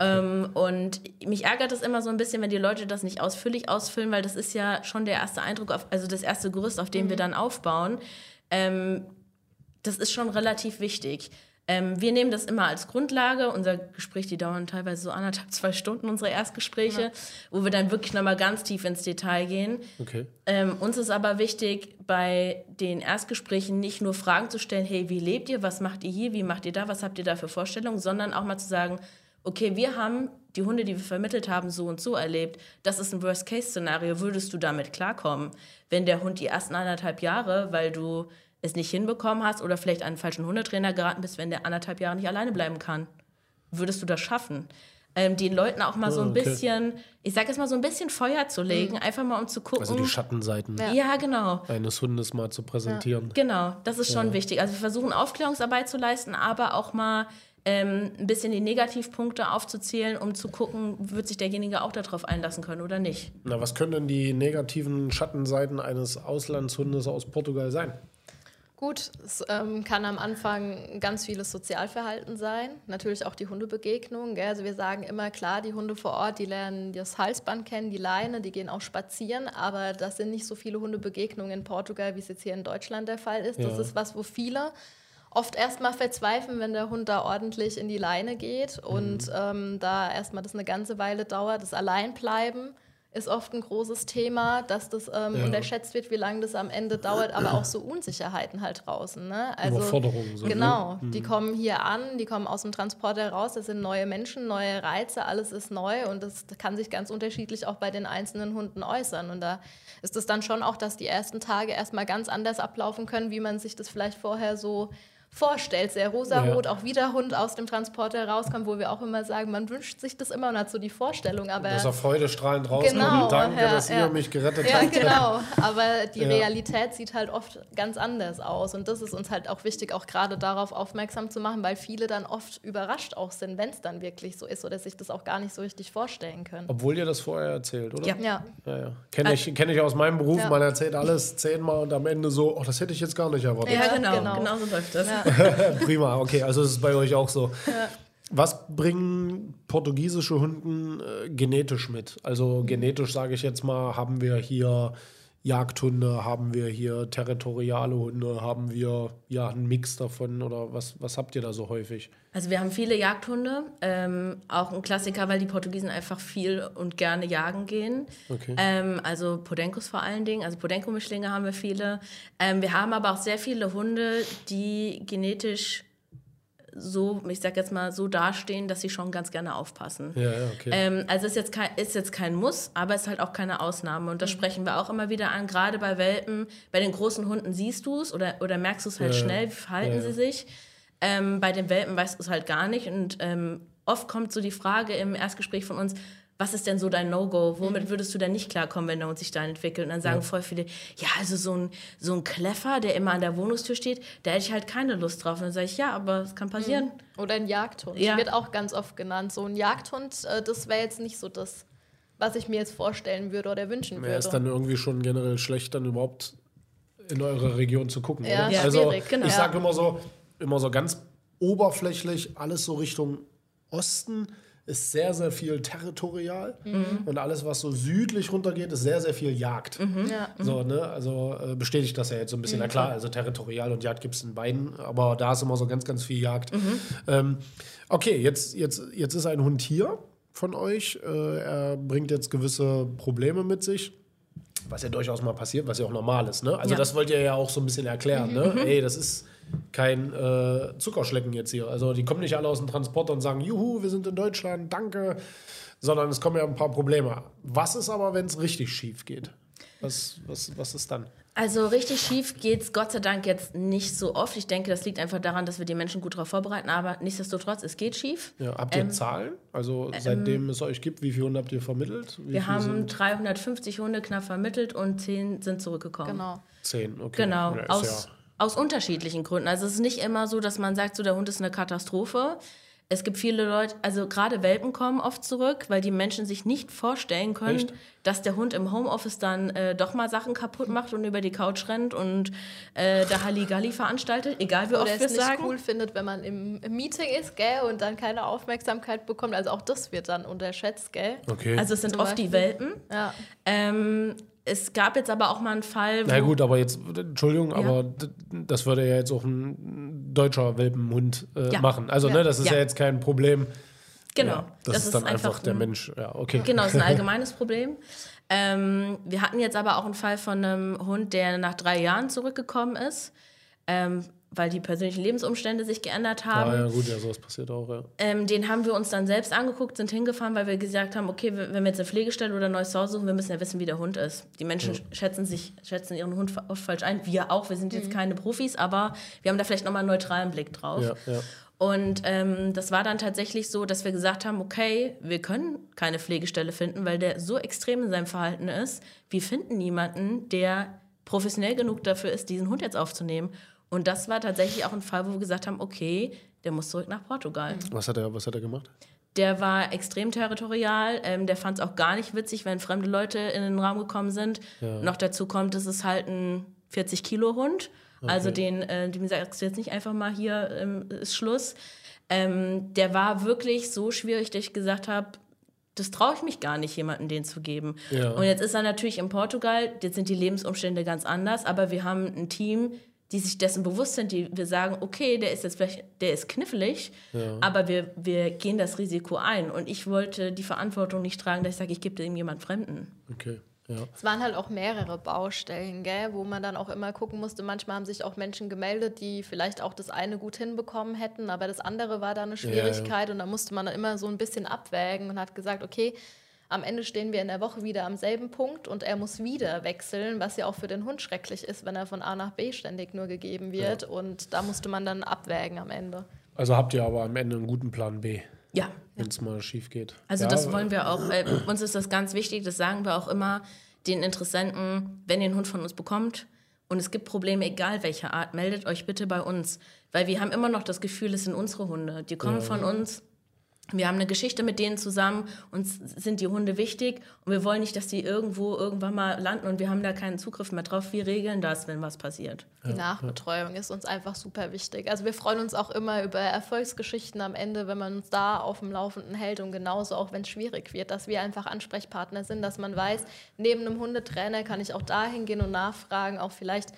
ähm, und mich ärgert es immer so ein bisschen, wenn die Leute das nicht ausführlich ausfüllen, weil das ist ja schon der erste Eindruck, auf, also das erste Gerüst, auf dem wir dann aufbauen. Ähm, das ist schon relativ wichtig. Ähm, wir nehmen das immer als Grundlage. Unser Gespräch, die dauern teilweise so anderthalb, zwei Stunden, unsere Erstgespräche, wo wir dann wirklich nochmal ganz tief ins Detail gehen. Okay. Ähm, uns ist aber wichtig, bei den Erstgesprächen nicht nur Fragen zu stellen, hey, wie lebt ihr, was macht ihr hier, wie macht ihr da, was habt ihr da für Vorstellungen, sondern auch mal zu sagen, okay, wir haben die Hunde, die wir vermittelt haben, so und so erlebt. Das ist ein Worst-Case-Szenario. Würdest du damit klarkommen, wenn der Hund die ersten anderthalb Jahre, weil du es nicht hinbekommen hast oder vielleicht an einen falschen Hundetrainer geraten bist, wenn der anderthalb Jahre nicht alleine bleiben kann? Würdest du das schaffen? Ähm, den Leuten auch mal so ein Ah, okay. bisschen, ich sag jetzt mal so ein bisschen Feuer zu legen, einfach mal um zu gucken. Also die Schattenseiten Ja. Ja, genau. eines Hundes mal zu präsentieren. Genau, das ist schon wichtig. Also wir versuchen Aufklärungsarbeit zu leisten, aber auch mal ähm, ein bisschen die Negativpunkte aufzuzählen, um zu gucken, wird sich derjenige auch darauf einlassen können oder nicht. Na, was können denn die negativen Schattenseiten eines Auslandshundes aus Portugal sein? Gut, es ähm, kann am Anfang ganz vieles Sozialverhalten sein, natürlich auch die Hundebegegnung. Gell? Also wir sagen immer klar, die Hunde vor Ort, die lernen das Halsband kennen, die Leine, die gehen auch spazieren, aber das sind nicht so viele Hundebegegnungen in Portugal, wie es jetzt hier in Deutschland der Fall ist. Das Ja. ist was, wo viele oft erstmal verzweifeln, wenn der Hund da ordentlich in die Leine geht und ähm, da erstmal das eine ganze Weile dauert. Das Alleinbleiben ist oft ein großes Thema, dass das ähm, Ja. unterschätzt wird, wie lange das am Ende dauert, aber auch so Unsicherheiten halt draußen. Ne? Also, Überforderungen so, ne? Genau, die kommen hier an, die kommen aus dem Transporter raus, das sind neue Menschen, neue Reize, alles ist neu und das kann sich ganz unterschiedlich auch bei den einzelnen Hunden äußern. Und da ist es dann schon auch, dass die ersten Tage erstmal ganz anders ablaufen können, wie man sich das vielleicht vorher so vorstellt. Sehr rosarot, Ja. auch wieder Hund aus dem Transporter rauskommt, wo wir auch immer sagen, man wünscht sich das immer und hat so die Vorstellung, aber Dass er freudestrahlend rauskommt. Genau, Danke, ja, dass ja. ihr mich gerettet ja, habt. genau. Aber die *laughs* Ja. Realität sieht halt oft ganz anders aus. Und das ist uns halt auch wichtig, auch gerade darauf aufmerksam zu machen, weil viele dann oft überrascht auch sind, wenn es dann wirklich so ist oder sich das auch gar nicht so richtig vorstellen können. Obwohl ihr das vorher erzählt, oder? Ja. Ja, Ja, ja. Kenne ich, kenn ich aus meinem Beruf. Ja. Man erzählt alles zehnmal und am Ende so, oh, das hätte ich jetzt gar nicht erwartet. Ja, genau, genau. genau, so läuft das. *laughs* Prima, okay, also es ist bei euch auch so. Was bringen portugiesische Hunden äh, genetisch mit? Also genetisch sage ich jetzt mal, haben wir hier Jagdhunde, haben wir hier territoriale Hunde, haben wir ja einen Mix davon oder was, was habt ihr da so häufig? Also wir haben viele Jagdhunde, ähm, auch ein Klassiker, weil die Portugiesen einfach viel und gerne jagen gehen. Okay. Ähm, also Podencos vor allen Dingen, also Podenco-Mischlinge haben wir viele. Ähm, wir haben aber auch sehr viele Hunde, die genetisch so, ich sag jetzt mal, so dastehen, dass sie schon ganz gerne aufpassen. Ja, okay. Ähm, also ist jetzt, kein, ist jetzt kein Muss, aber ist halt auch keine Ausnahme. Und das sprechen wir auch immer wieder an. Gerade bei Welpen, bei den großen Hunden siehst du es oder, oder merkst du es halt Ja, schnell, wie verhalten Ja, ja. sie sich. Ähm, bei den Welpen weißt du es halt gar nicht. Und ähm, oft kommt so die Frage im Erstgespräch von uns, was ist denn so dein No-Go? Womit würdest du denn nicht klarkommen, wenn der Hund sich da entwickelt? Und dann sagen voll viele, ja, also so ein, so ein Kleffer, der immer an der Wohnungstür steht, da hätte ich halt keine Lust drauf. Und dann sage ich, ja, aber es kann passieren. oder ein Jagdhund. Ja. Wird auch ganz oft genannt. So ein Jagdhund, äh, das wäre jetzt nicht so das, was ich mir jetzt vorstellen würde oder wünschen würde. Wäre es dann irgendwie schon generell schlecht, dann überhaupt in eure Region zu gucken, Ja, oder? ja, also genau. ich Ja. sage immer so, immer so ganz oberflächlich, alles so Richtung Osten ist sehr, sehr viel territorial Mhm. und alles, was so südlich runtergeht, ist sehr, sehr viel Jagd. Ja. So, ne? Also äh, bestätigt das ja jetzt so ein bisschen. Na klar, also territorial und Jagd gibt es in beiden, aber da ist immer so ganz, ganz viel Jagd. Ähm, okay, jetzt, jetzt, jetzt ist ein Hund hier von euch. Äh, er bringt jetzt gewisse Probleme mit sich. Was ja durchaus mal passiert, was ja auch normal ist. Ne? Also, Ja. das wollt ihr ja auch so ein bisschen erklären. Ne? Ey, das ist kein äh, Zuckerschlecken jetzt hier. Also, die kommen nicht alle aus dem Transporter und sagen: Juhu, wir sind in Deutschland, danke. Sondern es kommen ja ein paar Probleme. Was ist aber, wenn es richtig schief geht? Was, was, was ist dann? Also richtig schief geht's Gott sei Dank jetzt nicht so oft. Ich denke, das liegt einfach daran, dass wir die Menschen gut darauf vorbereiten. Aber nichtsdestotrotz, es geht schief. Ja, habt ihr Ähm, Zahlen? Also seitdem es euch gibt, wie viele Hunde habt ihr vermittelt? Wie Wir haben sind 350 Hunde knapp vermittelt und 10 sind zurückgekommen. Genau. zehn. Okay. Genau, Ja, aus, ja, aus unterschiedlichen Gründen. Also es ist nicht immer so, dass man sagt, so der Hund ist eine Katastrophe. Es gibt viele Leute, also gerade Welpen kommen oft zurück, weil die Menschen sich nicht vorstellen können, Echt? dass der Hund im Homeoffice dann äh, doch mal Sachen kaputt macht und über die Couch rennt und äh, da Halligalli veranstaltet, egal wie Oder oft es wir es nicht sagen. cool findet, wenn man im, im Meeting ist, gell, und dann keine Aufmerksamkeit bekommt. Also auch das wird dann unterschätzt, gell? okay. Also es sind Zum oft die Beispiel. Welpen. Ja. Ähm, es gab jetzt aber auch mal einen Fall, wo Na gut, aber jetzt, Entschuldigung, aber d- das würde ja jetzt auch ein deutscher Welpenhund äh, Ja. machen. Also, Ja. ne, das ist ja. Ja. jetzt kein Problem. genau, Ja, das, ist dann einfach, der ein- Mensch. Ja, okay. Genau, das ist ein *laughs* allgemeines Problem. Ähm, wir hatten jetzt aber auch einen Fall von einem Hund, der nach drei Jahren zurückgekommen ist, ähm, weil die persönlichen Lebensumstände sich geändert haben. Ah, ja, gut, ja, sowas passiert auch, ja. Ähm, den haben wir uns dann selbst angeguckt, sind hingefahren, weil wir gesagt haben, okay, wenn wir jetzt eine Pflegestelle oder ein neues Zuhause suchen, wir müssen ja wissen, wie der Hund ist. Die Menschen schätzen sich, schätzen ihren Hund oft falsch ein. Wir auch, wir sind jetzt keine Profis, aber wir haben da vielleicht nochmal einen neutralen Blick drauf. Ja, ja. Und ähm, das war dann tatsächlich so, dass wir gesagt haben, okay, wir können keine Pflegestelle finden, weil der so extrem in seinem Verhalten ist. Wir finden niemanden, der professionell genug dafür ist, diesen Hund jetzt aufzunehmen. Und das war tatsächlich auch ein Fall, wo wir gesagt haben, okay, der muss zurück nach Portugal. Was, hat er, was hat er gemacht? Der war extrem territorial. Ähm, der fand es auch gar nicht witzig, wenn fremde Leute in den Raum gekommen sind. Noch dazu kommt, es ist halt ein 40-Kilo-Hund. Also den, äh, dem sagst du jetzt nicht einfach mal hier ähm, ist Schluss. Ähm, der war wirklich so schwierig, dass ich gesagt habe, das traue ich mich gar nicht, jemandem den zu geben. Ja. Und jetzt ist er natürlich in Portugal, jetzt sind die Lebensumstände ganz anders, aber wir haben ein Team, die sich dessen bewusst sind, die wir sagen, okay, der ist jetzt vielleicht, der ist knifflig, aber wir, wir gehen das Risiko ein. Und ich wollte die Verantwortung nicht tragen, dass ich sage, ich gebe dem jemand Fremden. Okay, ja. Es waren halt auch mehrere Baustellen, gell, wo man dann auch immer gucken musste. Manchmal haben sich auch Menschen gemeldet, die vielleicht auch das eine gut hinbekommen hätten, aber das andere war da eine Schwierigkeit und da musste man dann immer so ein bisschen abwägen und hat gesagt, okay, am Ende stehen wir in der Woche wieder am selben Punkt und er muss wieder wechseln, was ja auch für den Hund schrecklich ist, wenn er von A nach B ständig nur gegeben wird. Und da musste man dann abwägen am Ende. Also habt ihr aber am Ende einen guten Plan B, Ja, wenn es mal schief geht. Also ja, das wollen wir auch, äh, uns ist das ganz wichtig, das sagen wir auch immer den Interessenten, wenn ihr einen Hund von uns bekommt und es gibt Probleme, egal welcher Art, meldet euch bitte bei uns. Weil wir haben immer noch das Gefühl, es sind unsere Hunde. Die kommen von uns. Wir haben eine Geschichte mit denen zusammen, uns sind die Hunde wichtig und wir wollen nicht, dass die irgendwo irgendwann mal landen und wir haben da keinen Zugriff mehr drauf. Wir regeln das, wenn was passiert. Die Nachbetreuung ist uns einfach super wichtig. Also wir freuen uns auch immer über Erfolgsgeschichten am Ende, wenn man uns da auf dem Laufenden hält und genauso auch, wenn es schwierig wird, dass wir einfach Ansprechpartner sind, dass man weiß, neben einem Hundetrainer kann ich auch dahin gehen und nachfragen, auch vielleicht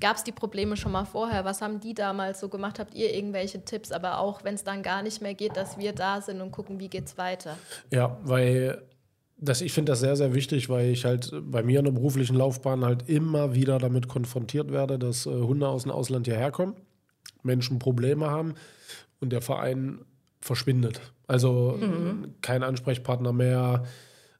gab es die Probleme schon mal vorher, was haben die damals so gemacht, habt ihr irgendwelche Tipps, aber auch wenn es dann gar nicht mehr geht, dass wir da sind und gucken, wie geht's weiter. Ja, weil das, ich finde das sehr, sehr wichtig, weil ich halt bei mir in der beruflichen Laufbahn halt immer wieder damit konfrontiert werde, dass äh, Hunde aus dem Ausland hierher kommen, Menschen Probleme haben und der Verein verschwindet. Also äh, kein Ansprechpartner mehr,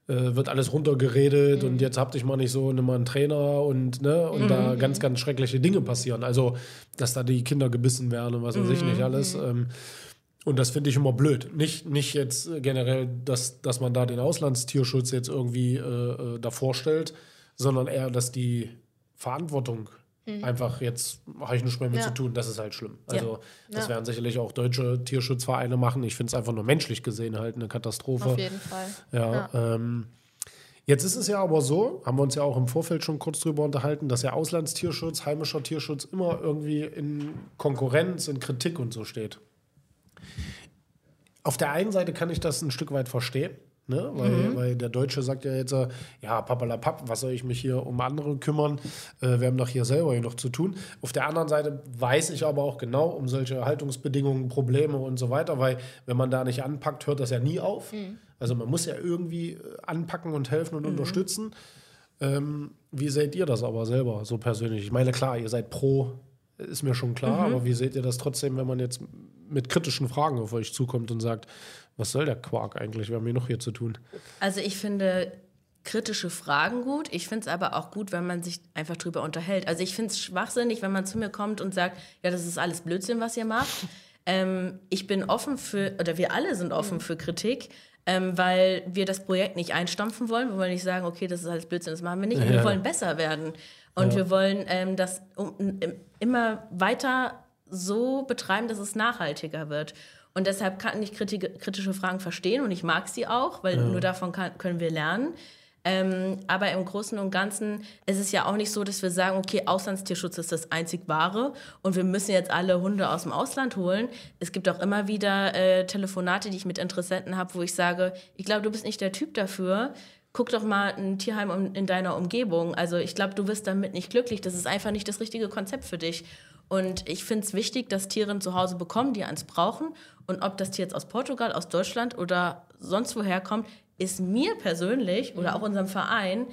äh, wird alles runtergeredet und jetzt habt ich mal nicht so, nimm mal einen Trainer und, ne, und da ganz, ganz schreckliche Dinge passieren. Also, dass da die Kinder gebissen werden und was weiß ich nicht alles. Ähm, und das finde ich immer blöd. Nicht, nicht jetzt generell, dass, dass man da den Auslandstierschutz jetzt irgendwie äh, äh, davor stellt, sondern eher, dass die Verantwortung einfach jetzt, habe ich nichts mehr mit Ja. zu tun, das ist halt schlimm. Also das Ja. werden sicherlich auch deutsche Tierschutzvereine machen. Ich finde es einfach nur menschlich gesehen halt eine Katastrophe. Auf jeden Fall. Ja, Ähm, Jetzt ist es ja aber so, haben wir uns ja auch im Vorfeld schon kurz drüber unterhalten, dass ja Auslandstierschutz, heimischer Tierschutz immer irgendwie in Konkurrenz, in Kritik und so steht. Auf der einen Seite kann ich das ein Stück weit verstehen, ne? weil, mhm. weil der Deutsche sagt ja jetzt, ja, papalapap, was soll ich mich hier um andere kümmern? Äh, wir haben doch hier selber hier noch zu tun. Auf der anderen Seite weiß ich aber auch genau um solche Haltungsbedingungen, Probleme und so weiter, weil wenn man da nicht anpackt, hört das ja nie auf. Mhm. Also man muss ja irgendwie äh, anpacken und helfen und mhm. unterstützen. Ähm, wie seht ihr das aber selber so persönlich? Ich meine, klar, ihr seid pro, ist mir schon klar, mhm. aber wie seht ihr das trotzdem, wenn man jetzt mit kritischen Fragen auf euch zukommt und sagt, was soll der Quark eigentlich? Wir haben hier noch hier zu tun. Also ich finde kritische Fragen gut. Ich finde es aber auch gut, wenn man sich einfach drüber unterhält. Also ich finde es schwachsinnig, wenn man zu mir kommt und sagt, ja, das ist alles Blödsinn, was ihr macht. *laughs* Ähm, ich bin offen für, oder wir alle sind offen mhm. für Kritik ähm, weil wir das Projekt nicht einstampfen wollen. Wir wollen nicht sagen, okay, das ist alles Blödsinn, das machen wir nicht. Ja. Wir wollen besser werden. Und ja. wir wollen ähm, das um, um, immer weiter so betreiben, dass es nachhaltiger wird. Und deshalb kann ich kritische Fragen verstehen und ich mag sie auch, weil ja. nur davon kann, können wir lernen. Ähm, aber im Großen und Ganzen ist es ja auch nicht so, dass wir sagen, okay, Auslandstierschutz ist das einzig wahre und wir müssen jetzt alle Hunde aus dem Ausland holen. Es gibt auch immer wieder äh, Telefonate, die ich mit Interessenten habe, wo ich sage, ich glaube, du bist nicht der Typ dafür. Guck doch mal ein Tierheim in deiner Umgebung. Also ich glaube, du wirst damit nicht glücklich. Das ist einfach nicht das richtige Konzept für dich. Und ich finde es wichtig, dass Tiere ein Zuhause bekommen, die eins brauchen. Und ob das Tier jetzt aus Portugal, aus Deutschland oder sonst woher kommt, ist mir persönlich oder auch unserem Verein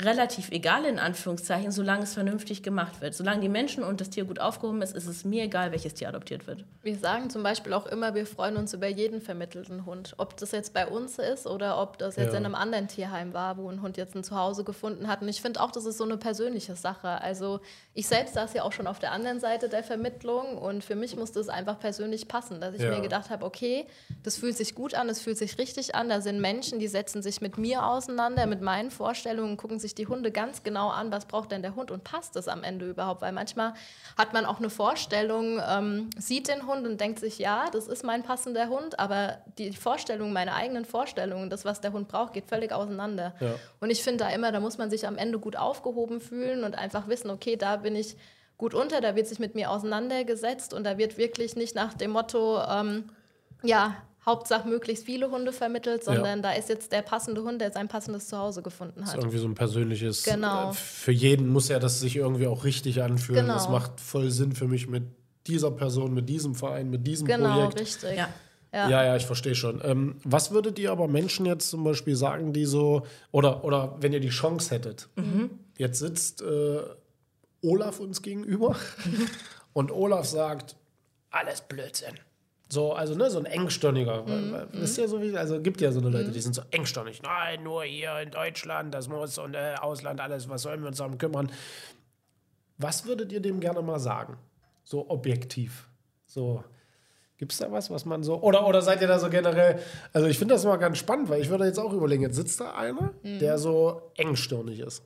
relativ egal in Anführungszeichen, solange es vernünftig gemacht wird. Solange die Menschen und das Tier gut aufgehoben ist, ist es mir egal, welches Tier adoptiert wird. Wir sagen zum Beispiel auch immer, wir freuen uns über jeden vermittelten Hund. Ob das jetzt bei uns ist oder ob das jetzt ja. in einem anderen Tierheim war, wo ein Hund jetzt ein Zuhause gefunden hat. Und ich finde auch, das ist so eine persönliche Sache. Also ich selbst saß ja auch schon auf der anderen Seite der Vermittlung und für mich musste es einfach persönlich passen, dass ich ja. mir gedacht habe, okay, das fühlt sich gut an, das fühlt sich richtig an. Da sind Menschen, die setzen sich mit mir auseinander, mit meinen Vorstellungen, gucken sich die Hunde ganz genau an, was braucht denn der Hund und passt es am Ende überhaupt? Weil manchmal hat man auch eine Vorstellung, ähm, sieht den Hund und denkt sich, ja, das ist mein passender Hund, aber die Vorstellung, meine eigenen Vorstellungen, das, was der Hund braucht, geht völlig auseinander. Ja. Und ich finde da immer, da muss man sich am Ende gut aufgehoben fühlen und einfach wissen, okay, da bin ich gut unter, da wird sich mit mir auseinandergesetzt und da wird wirklich nicht nach dem Motto, ähm, ja, Hauptsache möglichst viele Hunde vermittelt, sondern ja. da ist jetzt der passende Hund, der sein passendes Zuhause gefunden hat. Das ist irgendwie so ein persönliches. Genau. Äh, für jeden muss ja das sich irgendwie auch richtig anfühlen. Genau. Das macht voll Sinn für mich mit dieser Person, mit diesem Verein, mit diesem genau, Projekt. Genau, richtig. Ja. Ja. ja, ja, ich verstehe schon. Ähm, was würdet ihr aber Menschen jetzt zum Beispiel sagen, die so, oder, oder wenn ihr die Chance hättet, mhm. jetzt sitzt äh, Olaf uns gegenüber *laughs* und Olaf sagt, alles Blödsinn. So, also ne, so ein engstirniger. Mhm. Wisst ihr so wie, also gibt ja so eine Leute, mhm. die sind so engstirnig. Nein, nur hier in Deutschland, das muss und äh, Ausland, alles, was sollen wir uns darum kümmern? Was würdet ihr dem gerne mal sagen? So objektiv. So, gibt es da was, was man so. Oder, oder seid ihr da so generell. Also ich finde das mal ganz spannend, weil ich würde jetzt auch überlegen, jetzt sitzt da einer, mhm. der so engstirnig ist.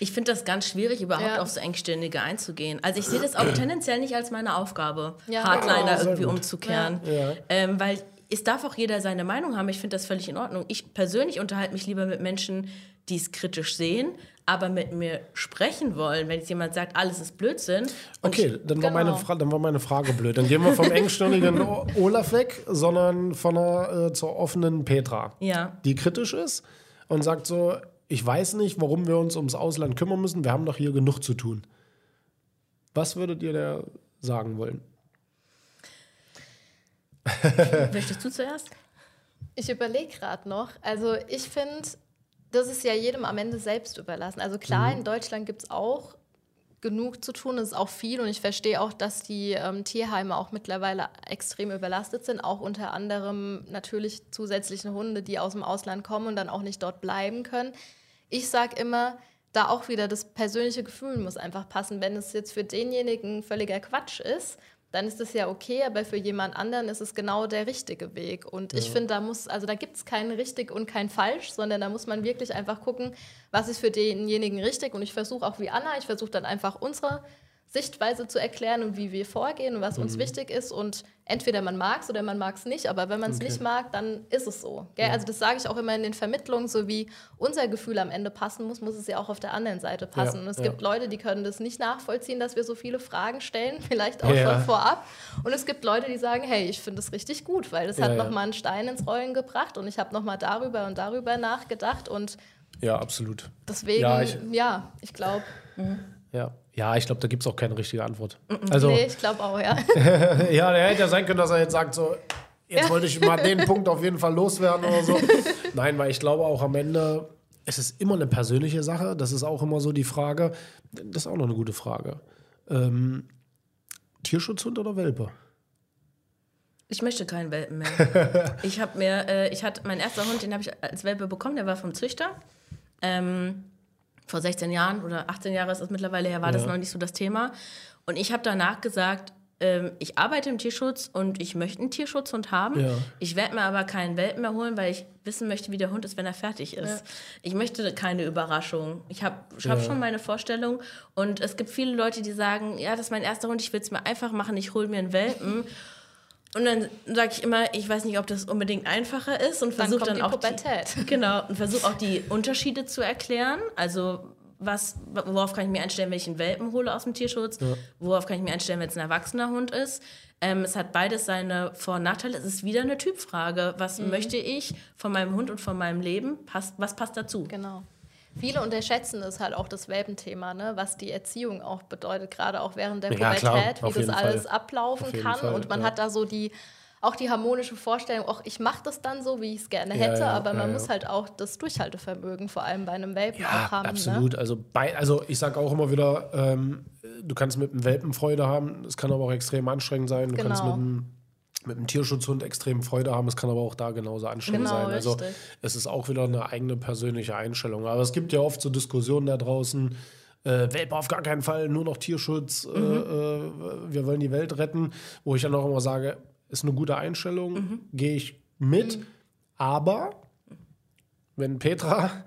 Ich finde das ganz schwierig, überhaupt ja. auf so Engständige einzugehen. Also ich sehe das auch tendenziell nicht als meine Aufgabe, ja. Hardliner oh, irgendwie gut. umzukehren. Ja. Ähm, weil es darf auch jeder seine Meinung haben. Ich finde das völlig in Ordnung. Ich persönlich unterhalte mich lieber mit Menschen, die es kritisch sehen, aber mit mir sprechen wollen, wenn jetzt jemand sagt, alles ist Blödsinn. Okay, dann, war meine genau. dann war meine Frage blöd. Dann gehen wir vom engstirnigen *laughs* Olaf weg, sondern von einer äh, zur offenen Petra, ja. die kritisch ist und sagt so, ich weiß nicht, warum wir uns ums Ausland kümmern müssen. Wir haben doch hier genug zu tun. Was würdet ihr da sagen wollen? Möchtest du zuerst? Ich überlege gerade noch. Also ich finde, das ist ja jedem am Ende selbst überlassen. Also klar, mhm. in Deutschland gibt es auch genug zu tun, es ist auch viel und ich verstehe auch, dass die ähm, Tierheime auch mittlerweile extrem überlastet sind, auch unter anderem natürlich zusätzliche Hunde, die aus dem Ausland kommen und dann auch nicht dort bleiben können. Ich sage immer, da auch wieder das persönliche Gefühl muss einfach passen. Wenn es jetzt für denjenigen völliger Quatsch ist, dann ist das ja okay, aber für jemand anderen ist es genau der richtige Weg. Und ja. ich finde, da muss, also da gibt es kein richtig und kein falsch, sondern da muss man wirklich einfach gucken, was ist für denjenigen richtig. Und ich versuche auch wie Anna, ich versuche dann einfach unsere Sichtweise zu erklären und wie wir vorgehen und was uns Mhm. wichtig ist. Und entweder man mag es oder man mag es nicht, aber wenn man es Okay. nicht mag, dann ist es so. Gell? Also das sage ich auch immer in den Vermittlungen, so wie unser Gefühl am Ende passen muss, muss es ja auch auf der anderen Seite passen. Ja, und es ja. gibt Leute, die können das nicht nachvollziehen, dass wir so viele Fragen stellen, *laughs* vielleicht auch Ja. schon vorab. Und es gibt Leute, die sagen, hey, ich finde es richtig gut, weil das Ja, hat ja. nochmal einen Stein ins Rollen gebracht und ich habe nochmal darüber und darüber nachgedacht und Ja, absolut. deswegen, Ja, ja, ich- ich, glaube, Ja, ja ich glaube, da gibt es auch keine richtige Antwort. Also, nee, ich glaube auch, ja. *laughs* ja, der hätte ja sein können, dass er jetzt sagt, so, jetzt wollte ich mal den Punkt auf jeden Fall loswerden oder so. *laughs* Nein, weil ich glaube auch am Ende, es ist immer eine persönliche Sache. Das ist auch immer so die Frage, das ist auch noch eine gute Frage. Ähm, Tierschutzhund oder Welpe? Ich möchte keinen Welpen mehr. *laughs* ich habe mir, äh, ich hatte, mein erster Hund, den habe ich als Welpe bekommen, der war vom Züchter. Ähm, vor 16 Jahren oder 18 Jahren ist es mittlerweile her, war das Ja. noch nicht so das Thema. Und ich habe danach gesagt, ähm, ich arbeite im Tierschutz und ich möchte einen Tierschutzhund haben. Ja. Ich werde mir aber keinen Welpen mehr holen, weil ich wissen möchte, wie der Hund ist, wenn er fertig ist. Ich möchte keine Überraschung. Ich habe ich hab Ja. schon meine Vorstellung und es gibt viele Leute, die sagen, ja, das ist mein erster Hund, ich will es mir einfach machen, ich hole mir einen Welpen. Und dann sage ich immer, ich weiß nicht, ob das unbedingt einfacher ist und Dann versuche kommt dann, die auch Pubertät. Die, *laughs* genau und versuche auch die Unterschiede zu erklären. Also was, worauf kann ich mir einstellen, wenn ich einen Welpen hole aus dem Tierschutz? Worauf kann ich mir einstellen, wenn es ein erwachsener Hund ist? Ähm, es hat beides seine Vor- und Nachteile. Es ist wieder eine Typfrage. Was Mhm. möchte ich von meinem Hund und von meinem Leben? Passt, was passt dazu? Genau. Viele unterschätzen es halt auch das Welpenthema, ne? was die Erziehung auch bedeutet, gerade auch während der Ja, Pubertät, wie das alles Fall. ablaufen kann. Fall, und man ja. hat da so die, auch die harmonische Vorstellung, auch ich mache das dann so, wie ich es gerne Ja, hätte, ja, aber man ja, muss ja. halt auch das Durchhaltevermögen, vor allem bei einem Welpen auch Ja, haben. Ne? absolut. Also, bei, also ich sage auch immer wieder, ähm, du kannst mit einem Welpen Freude haben, es kann aber auch extrem anstrengend sein. Du kannst mit Genau. einem, mit einem Tierschutzhund extrem Freude haben, es kann aber auch da genauso anstrengend Genau, sein. Also richtig. es ist auch wieder eine eigene persönliche Einstellung. Aber es gibt ja oft so Diskussionen da draußen. Äh, Welpe auf gar keinen Fall, nur noch Tierschutz, äh, äh, wir wollen die Welt retten, wo ich dann auch immer sage, ist eine gute Einstellung, gehe ich mit, aber wenn Petra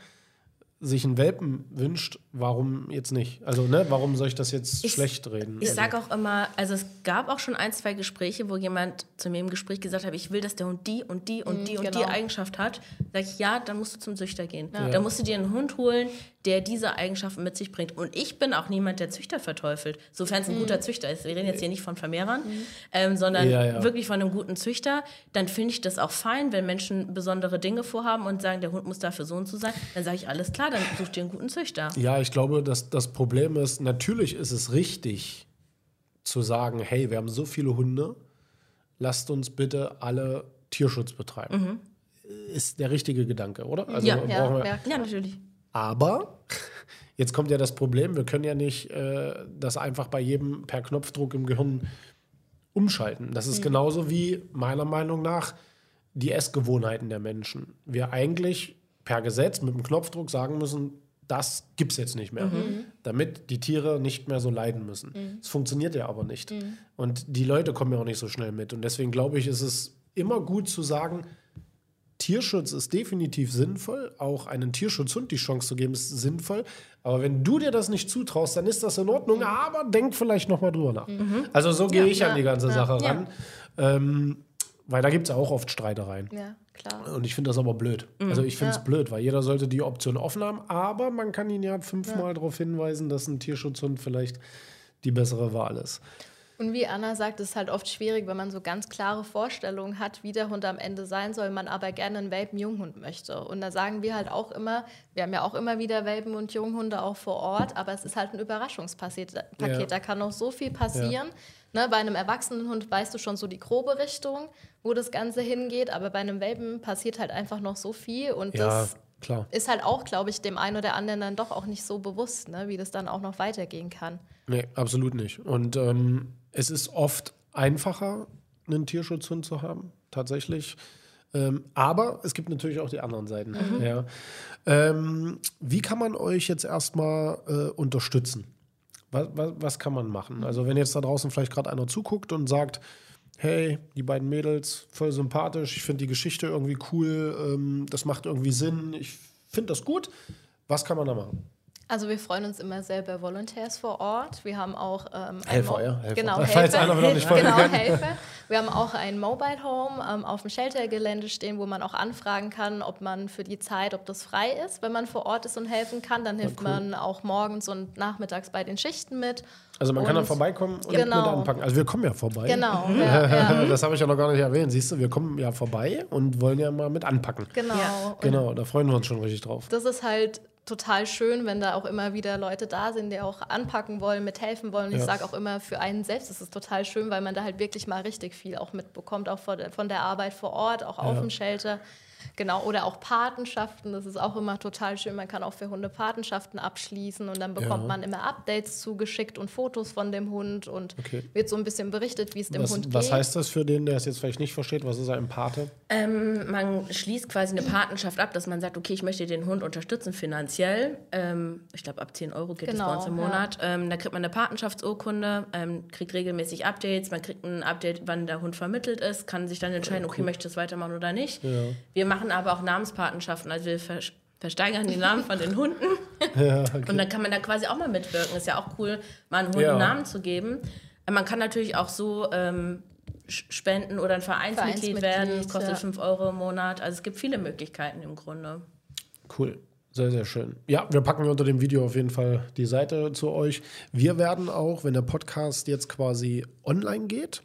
sich einen Welpen wünscht, warum jetzt nicht? Also, ne, warum soll ich das jetzt Ich- schlecht reden? Ich also, sage auch immer, also es gab auch schon ein, zwei Gespräche, wo jemand zu mir im Gespräch gesagt hat, ich will, dass der Hund die und die und die und die genau. Eigenschaft hat. Sag ich, ja, dann musst du zum Züchter gehen. Dann musst du dir einen Hund holen, der diese Eigenschaften mit sich bringt. Und ich bin auch niemand, der Züchter verteufelt, sofern es ein guter Züchter ist. Wir reden jetzt hier nicht von Vermehrern, ähm, sondern Ja, ja. wirklich von einem guten Züchter. Dann finde ich das auch fein, wenn Menschen besondere Dinge vorhaben und sagen, der Hund muss dafür so und so sein. Dann sage ich, alles klar, dann such dir einen guten Züchter. Ja, ich glaube, dass das Problem ist, natürlich ist es richtig zu sagen, hey, wir haben so viele Hunde, lasst uns bitte alle Tierschutz betreiben. Ist der richtige Gedanke, oder? Also Mhm. Ja, Ja, ja, Ja, natürlich. Aber *laughs* jetzt kommt ja das Problem, wir können ja nicht äh, das einfach bei jedem per Knopfdruck im Gehirn umschalten. Das ist Mhm. genauso wie meiner Meinung nach die Essgewohnheiten der Menschen. Wir eigentlich per Gesetz mit dem Knopfdruck sagen müssen, das gibt es jetzt nicht mehr, Mhm. damit die Tiere nicht mehr so leiden müssen. Es funktioniert ja aber nicht. Und die Leute kommen ja auch nicht so schnell mit. Und deswegen glaube ich, ist es immer gut zu sagen, Tierschutz ist definitiv sinnvoll. Auch einen Tierschutzhund die Chance zu geben, ist sinnvoll. Aber wenn du dir das nicht zutraust, dann ist das in Ordnung. Aber denk vielleicht noch mal drüber nach. Also so gehe ich an die ganze Sache ja. ran. Ähm, weil da gibt es auch oft Streitereien. Ja, klar. Und ich finde das aber blöd. Also ich finde es Ja. blöd, weil jeder sollte die Option offen haben. Aber man kann ihn ja fünfmal darauf hinweisen, dass ein Tierschutzhund vielleicht die bessere Wahl ist. Und wie Anna sagt, es ist halt oft schwierig, wenn man so ganz klare Vorstellungen hat, wie der Hund am Ende sein soll, man aber gerne einen Welpen-Junghund möchte. Und da sagen wir halt auch immer, wir haben ja auch immer wieder Welpen- und Junghunde auch vor Ort, aber es ist halt ein Überraschungspaket. Paket. Ja. Da kann noch so viel passieren. Ne, bei einem erwachsenen Hund weißt du schon so die grobe Richtung, wo das Ganze hingeht, aber bei einem Welpen passiert halt einfach noch so viel und Ja, das klar. ist halt auch, glaube ich, dem einen oder anderen dann doch auch nicht so bewusst, ne, wie das dann auch noch weitergehen kann. Nee, absolut nicht. Und ähm, es ist oft einfacher, einen Tierschutzhund zu haben, tatsächlich. Ähm, aber es gibt natürlich auch die anderen Seiten. Ja. Ähm, wie kann man euch jetzt erstmal äh, unterstützen? Was, was, was kann man machen? Also, wenn jetzt da draußen vielleicht gerade einer zuguckt und sagt, hey, die beiden Mädels, voll sympathisch, ich finde die Geschichte irgendwie cool, ähm, das macht irgendwie Sinn, ich finde das gut. Was kann man da machen? Also wir freuen uns immer sehr über Volunteers vor Ort. Wir haben auch ähm, Helfer, ja, Helfer. Genau, Falls Helfer. einer noch nicht genau, kann. Helfer. Wir haben auch ein Mobile Home ähm, auf dem Sheltergelände stehen, wo man auch anfragen kann, ob man für die Zeit, ob das frei ist, wenn man vor Ort ist und helfen kann. Dann hilft cool. man auch morgens und nachmittags bei den Schichten mit. Also man kann da Und- vorbeikommen und Genau. mit anpacken. Also wir kommen ja vorbei. Genau, *laughs* ja, ja, Das habe ich ja noch gar nicht erwähnt. Siehst du, wir kommen ja vorbei und wollen ja mal mit anpacken. genau. Ja. Und Genau, da freuen wir uns schon richtig drauf. das ist halt total schön, wenn da auch immer wieder Leute da sind, die auch anpacken wollen, mithelfen wollen. Und Ja. ich sage auch immer, für einen selbst ist es total schön, weil man da halt wirklich mal richtig viel auch mitbekommt, auch von der, Arbeit vor Ort, auch auf Ja. dem Shelter. Genau, oder auch Patenschaften, das ist auch immer total schön. Man kann auch für Hunde Patenschaften abschließen und dann bekommt Ja. man immer Updates zugeschickt und Fotos von dem Hund und Okay. wird so ein bisschen berichtet, wie es dem Was, Hund was geht. heißt das für den, der es jetzt vielleicht nicht versteht? Was ist ein Pate? Ähm, man schließt quasi eine Patenschaft ab, dass man sagt, okay, ich möchte den Hund unterstützen finanziell. Ähm, ich glaube, ab 10 Euro geht es Genau, bei uns im ja. Monat. Ähm, da kriegt man eine Patenschaftsurkunde, ähm, kriegt regelmäßig Updates, man kriegt ein Update, wann der Hund vermittelt ist, kann sich dann entscheiden, okay, möchte ich das weitermachen oder nicht. Ja. Wir machen aber auch Namenspatenschaften, also wir ver versteigern die Namen von den Hunden. *laughs* Ja, okay. Und dann kann man da quasi auch mal mitwirken. Ist ja auch cool, mal einem Hund Ja. einen Namen zu geben. Man kann natürlich auch so ähm, spenden oder ein Vereinsmitglied, Vereinsmitglied, werden. Das kostet ja. 5 Euro im Monat. Also es gibt viele Möglichkeiten im Grunde. Cool. Sehr, sehr schön. Ja, wir packen unter dem Video auf jeden Fall die Seite zu euch. Wir werden auch, wenn der Podcast jetzt quasi online geht,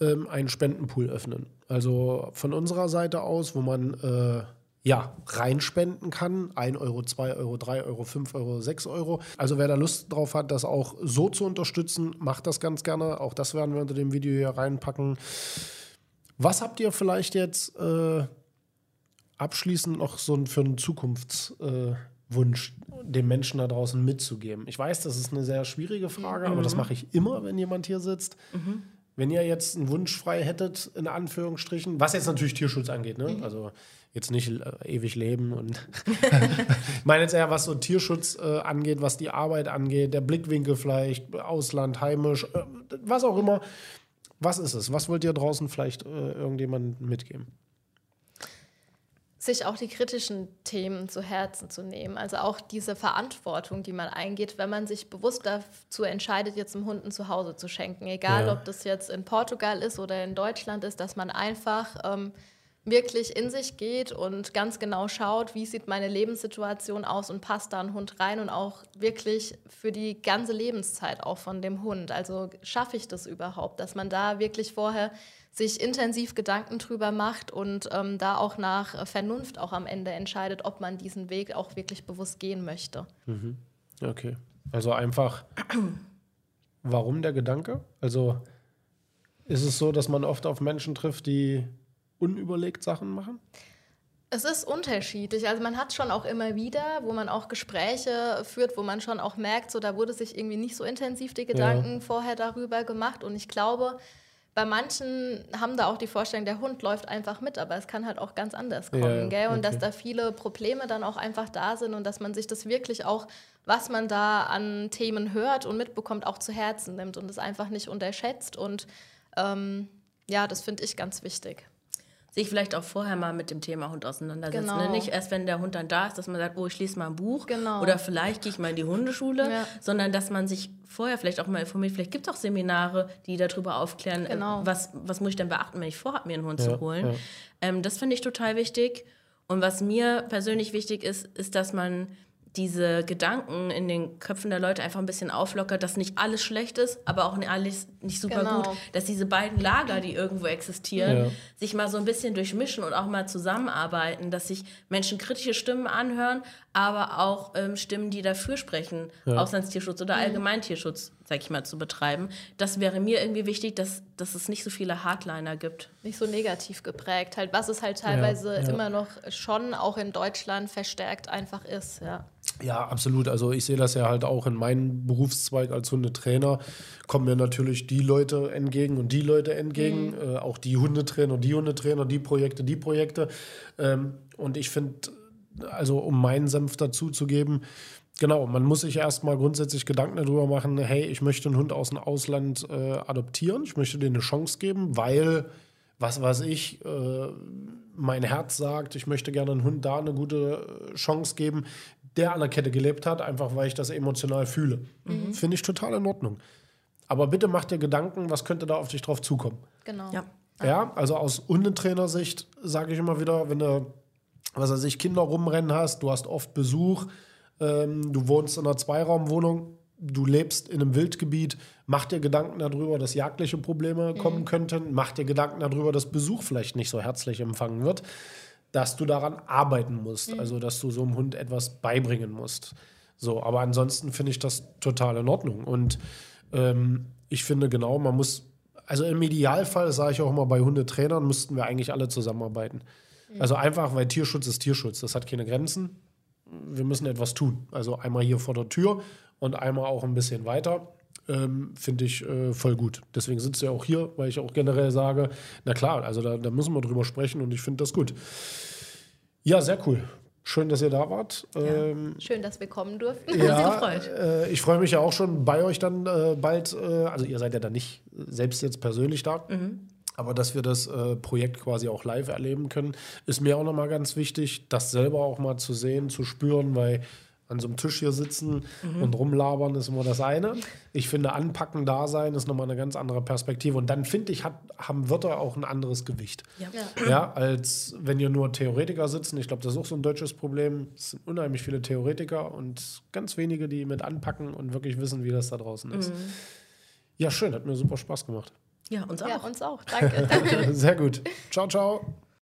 ähm, einen Spendenpool öffnen. Also von unserer Seite aus, wo man äh, ja reinspenden kann. 1 Euro, 2 Euro, 3 Euro, 5 Euro, 6 Euro. Also wer da Lust drauf hat, das auch so zu unterstützen, macht das ganz gerne. Auch das werden wir unter dem Video hier reinpacken. Was habt ihr vielleicht jetzt äh, abschließend noch so für einen Zukunftswunsch äh, den Menschen da draußen mitzugeben? Ich weiß, das ist eine sehr schwierige Frage, aber das mache ich immer, wenn jemand hier sitzt. Wenn ihr jetzt einen Wunsch frei hättet, in Anführungsstrichen, was jetzt natürlich Tierschutz angeht, ne? also jetzt nicht äh, ewig leben und *laughs* ich meine jetzt eher, was so Tierschutz äh, angeht, was die Arbeit angeht, der Blickwinkel vielleicht, Ausland, heimisch, äh, was auch immer. Was ist es? Was wollt ihr draußen vielleicht äh, irgendjemandem mitgeben? Sich auch die kritischen Themen zu Herzen zu nehmen. Also auch diese Verantwortung, die man eingeht, wenn man sich bewusst dazu entscheidet, jetzt einem Hund ein Zuhause zu schenken. Egal, Ja. ob das jetzt in Portugal ist oder in Deutschland ist, dass man einfach ähm, wirklich in sich geht und ganz genau schaut, wie sieht meine Lebenssituation aus und passt da ein Hund rein und auch wirklich für die ganze Lebenszeit auch von dem Hund. Also schaffe ich das überhaupt, dass man da wirklich vorher sich intensiv Gedanken drüber macht und ähm, da auch nach äh, Vernunft auch am Ende entscheidet, ob man diesen Weg auch wirklich bewusst gehen möchte. Okay. Also einfach, *clears throat* warum der Gedanke? Also ist es so, dass man oft auf Menschen trifft, die unüberlegt Sachen machen? Es ist unterschiedlich. Also man hat schon auch immer wieder, wo man auch Gespräche führt, wo man schon auch merkt, so da wurde sich irgendwie nicht so intensiv die Gedanken vorher darüber gemacht. Und ich glaube, bei manchen haben da auch die Vorstellung, der Hund läuft einfach mit, aber es kann halt auch ganz anders kommen, Ja, gell? Und okay. dass da viele Probleme dann auch einfach da sind und dass man sich das wirklich auch, was man da an Themen hört und mitbekommt, auch zu Herzen nimmt und es einfach nicht unterschätzt. Und ähm, ja, das finde ich ganz wichtig. Sich vielleicht auch vorher mal mit dem Thema Hund auseinandersetzen. Genau. Ne? Nicht erst, wenn der Hund dann da ist, dass man sagt, oh, ich lese mal ein Buch Genau. oder vielleicht gehe ich mal in die Hundeschule, Ja. sondern dass man sich vorher vielleicht auch mal informiert. Vielleicht gibt es auch Seminare, die darüber aufklären, äh, Genau. was, was muss ich denn beachten, wenn ich vorhabe, mir einen Hund Ja, zu holen. ja. Ähm, das finde ich total wichtig. Und was mir persönlich wichtig ist, ist, dass man diese Gedanken in den Köpfen der Leute einfach ein bisschen auflockert, dass nicht alles schlecht ist, aber auch nicht alles nicht super Genau. gut. Dass diese beiden Lager, die irgendwo existieren, Ja. sich mal so ein bisschen durchmischen und auch mal zusammenarbeiten, dass sich Menschen kritische Stimmen anhören, aber auch ähm, Stimmen, die dafür sprechen, Auslandstierschutz oder Allgemeintierschutz, sag ich mal, zu betreiben. Das wäre mir irgendwie wichtig, dass, dass es nicht so viele Hardliner gibt. nicht so negativ geprägt, halt, was es halt teilweise ja. immer noch schon auch in Deutschland verstärkt einfach ist, ja. Ja, absolut. Also ich sehe das ja halt auch in meinem Berufszweig als Hundetrainer. Kommen mir natürlich die Leute entgegen und die Leute entgegen. Äh, auch die Hundetrainer, die Hundetrainer, die Projekte, die Projekte. Ähm, und ich finde, also um meinen Senf dazu zu geben, genau, man muss sich erstmal grundsätzlich Gedanken darüber machen, hey, ich möchte einen Hund aus dem Ausland äh, adoptieren. Ich möchte denen eine Chance geben, weil, was weiß ich, äh, mein Herz sagt, ich möchte gerne einen Hund da eine gute äh, Chance geben. der an der Kette gelebt hat, einfach weil ich das emotional fühle. Finde ich total in Ordnung. Aber bitte mach dir Gedanken, was könnte da auf dich drauf zukommen. Genau. Ja. Ja, also aus Hundetrainersicht sage ich immer wieder, wenn du, was weiß ich, Kinder rumrennen hast, du hast oft Besuch, ähm, du wohnst in einer Zweiraumwohnung, du lebst in einem Wildgebiet, mach dir Gedanken darüber, dass jagdliche Probleme kommen könnten, mach dir Gedanken darüber, dass Besuch vielleicht nicht so herzlich empfangen wird, dass du daran arbeiten musst, also dass du so einem Hund etwas beibringen musst. So, aber ansonsten finde ich das total in Ordnung. Und ähm, ich finde genau, man muss, also im Idealfall, sage ich auch immer bei Hundetrainern, müssten wir eigentlich alle zusammenarbeiten. Also einfach, weil Tierschutz ist Tierschutz, das hat keine Grenzen. Wir müssen etwas tun. Also einmal hier vor der Tür und einmal auch ein bisschen weiter. Ähm, finde ich äh, voll gut. Deswegen sitzt ihr auch hier, weil ich auch generell sage, na klar, also da, da müssen wir drüber sprechen und ich finde das gut. Ja, sehr cool. Schön, dass ihr da wart. Ähm, Schön, dass wir kommen durften. ja, äh, ich freue mich ja auch schon bei euch dann äh, bald. Äh, also ihr seid ja dann nicht selbst jetzt persönlich da. Aber dass wir das äh, Projekt quasi auch live erleben können, ist mir auch nochmal ganz wichtig, das selber auch mal zu sehen, zu spüren, weil an so einem Tisch hier sitzen und rumlabern ist immer das eine. Ich finde, anpacken, da sein ist nochmal eine ganz andere Perspektive. Und dann finde ich, hat, haben Wörter auch ein anderes Gewicht. Ja. Ja. Ja, als wenn ihr nur Theoretiker sitzen. Ich glaube, das ist auch so ein deutsches Problem. Es sind unheimlich viele Theoretiker und ganz wenige, die mit anpacken und wirklich wissen, wie das da draußen ist. Ja, schön, hat mir super Spaß gemacht. ja, uns auch. Ja, uns auch. Danke. *laughs* Danke. Sehr gut. Ciao, ciao.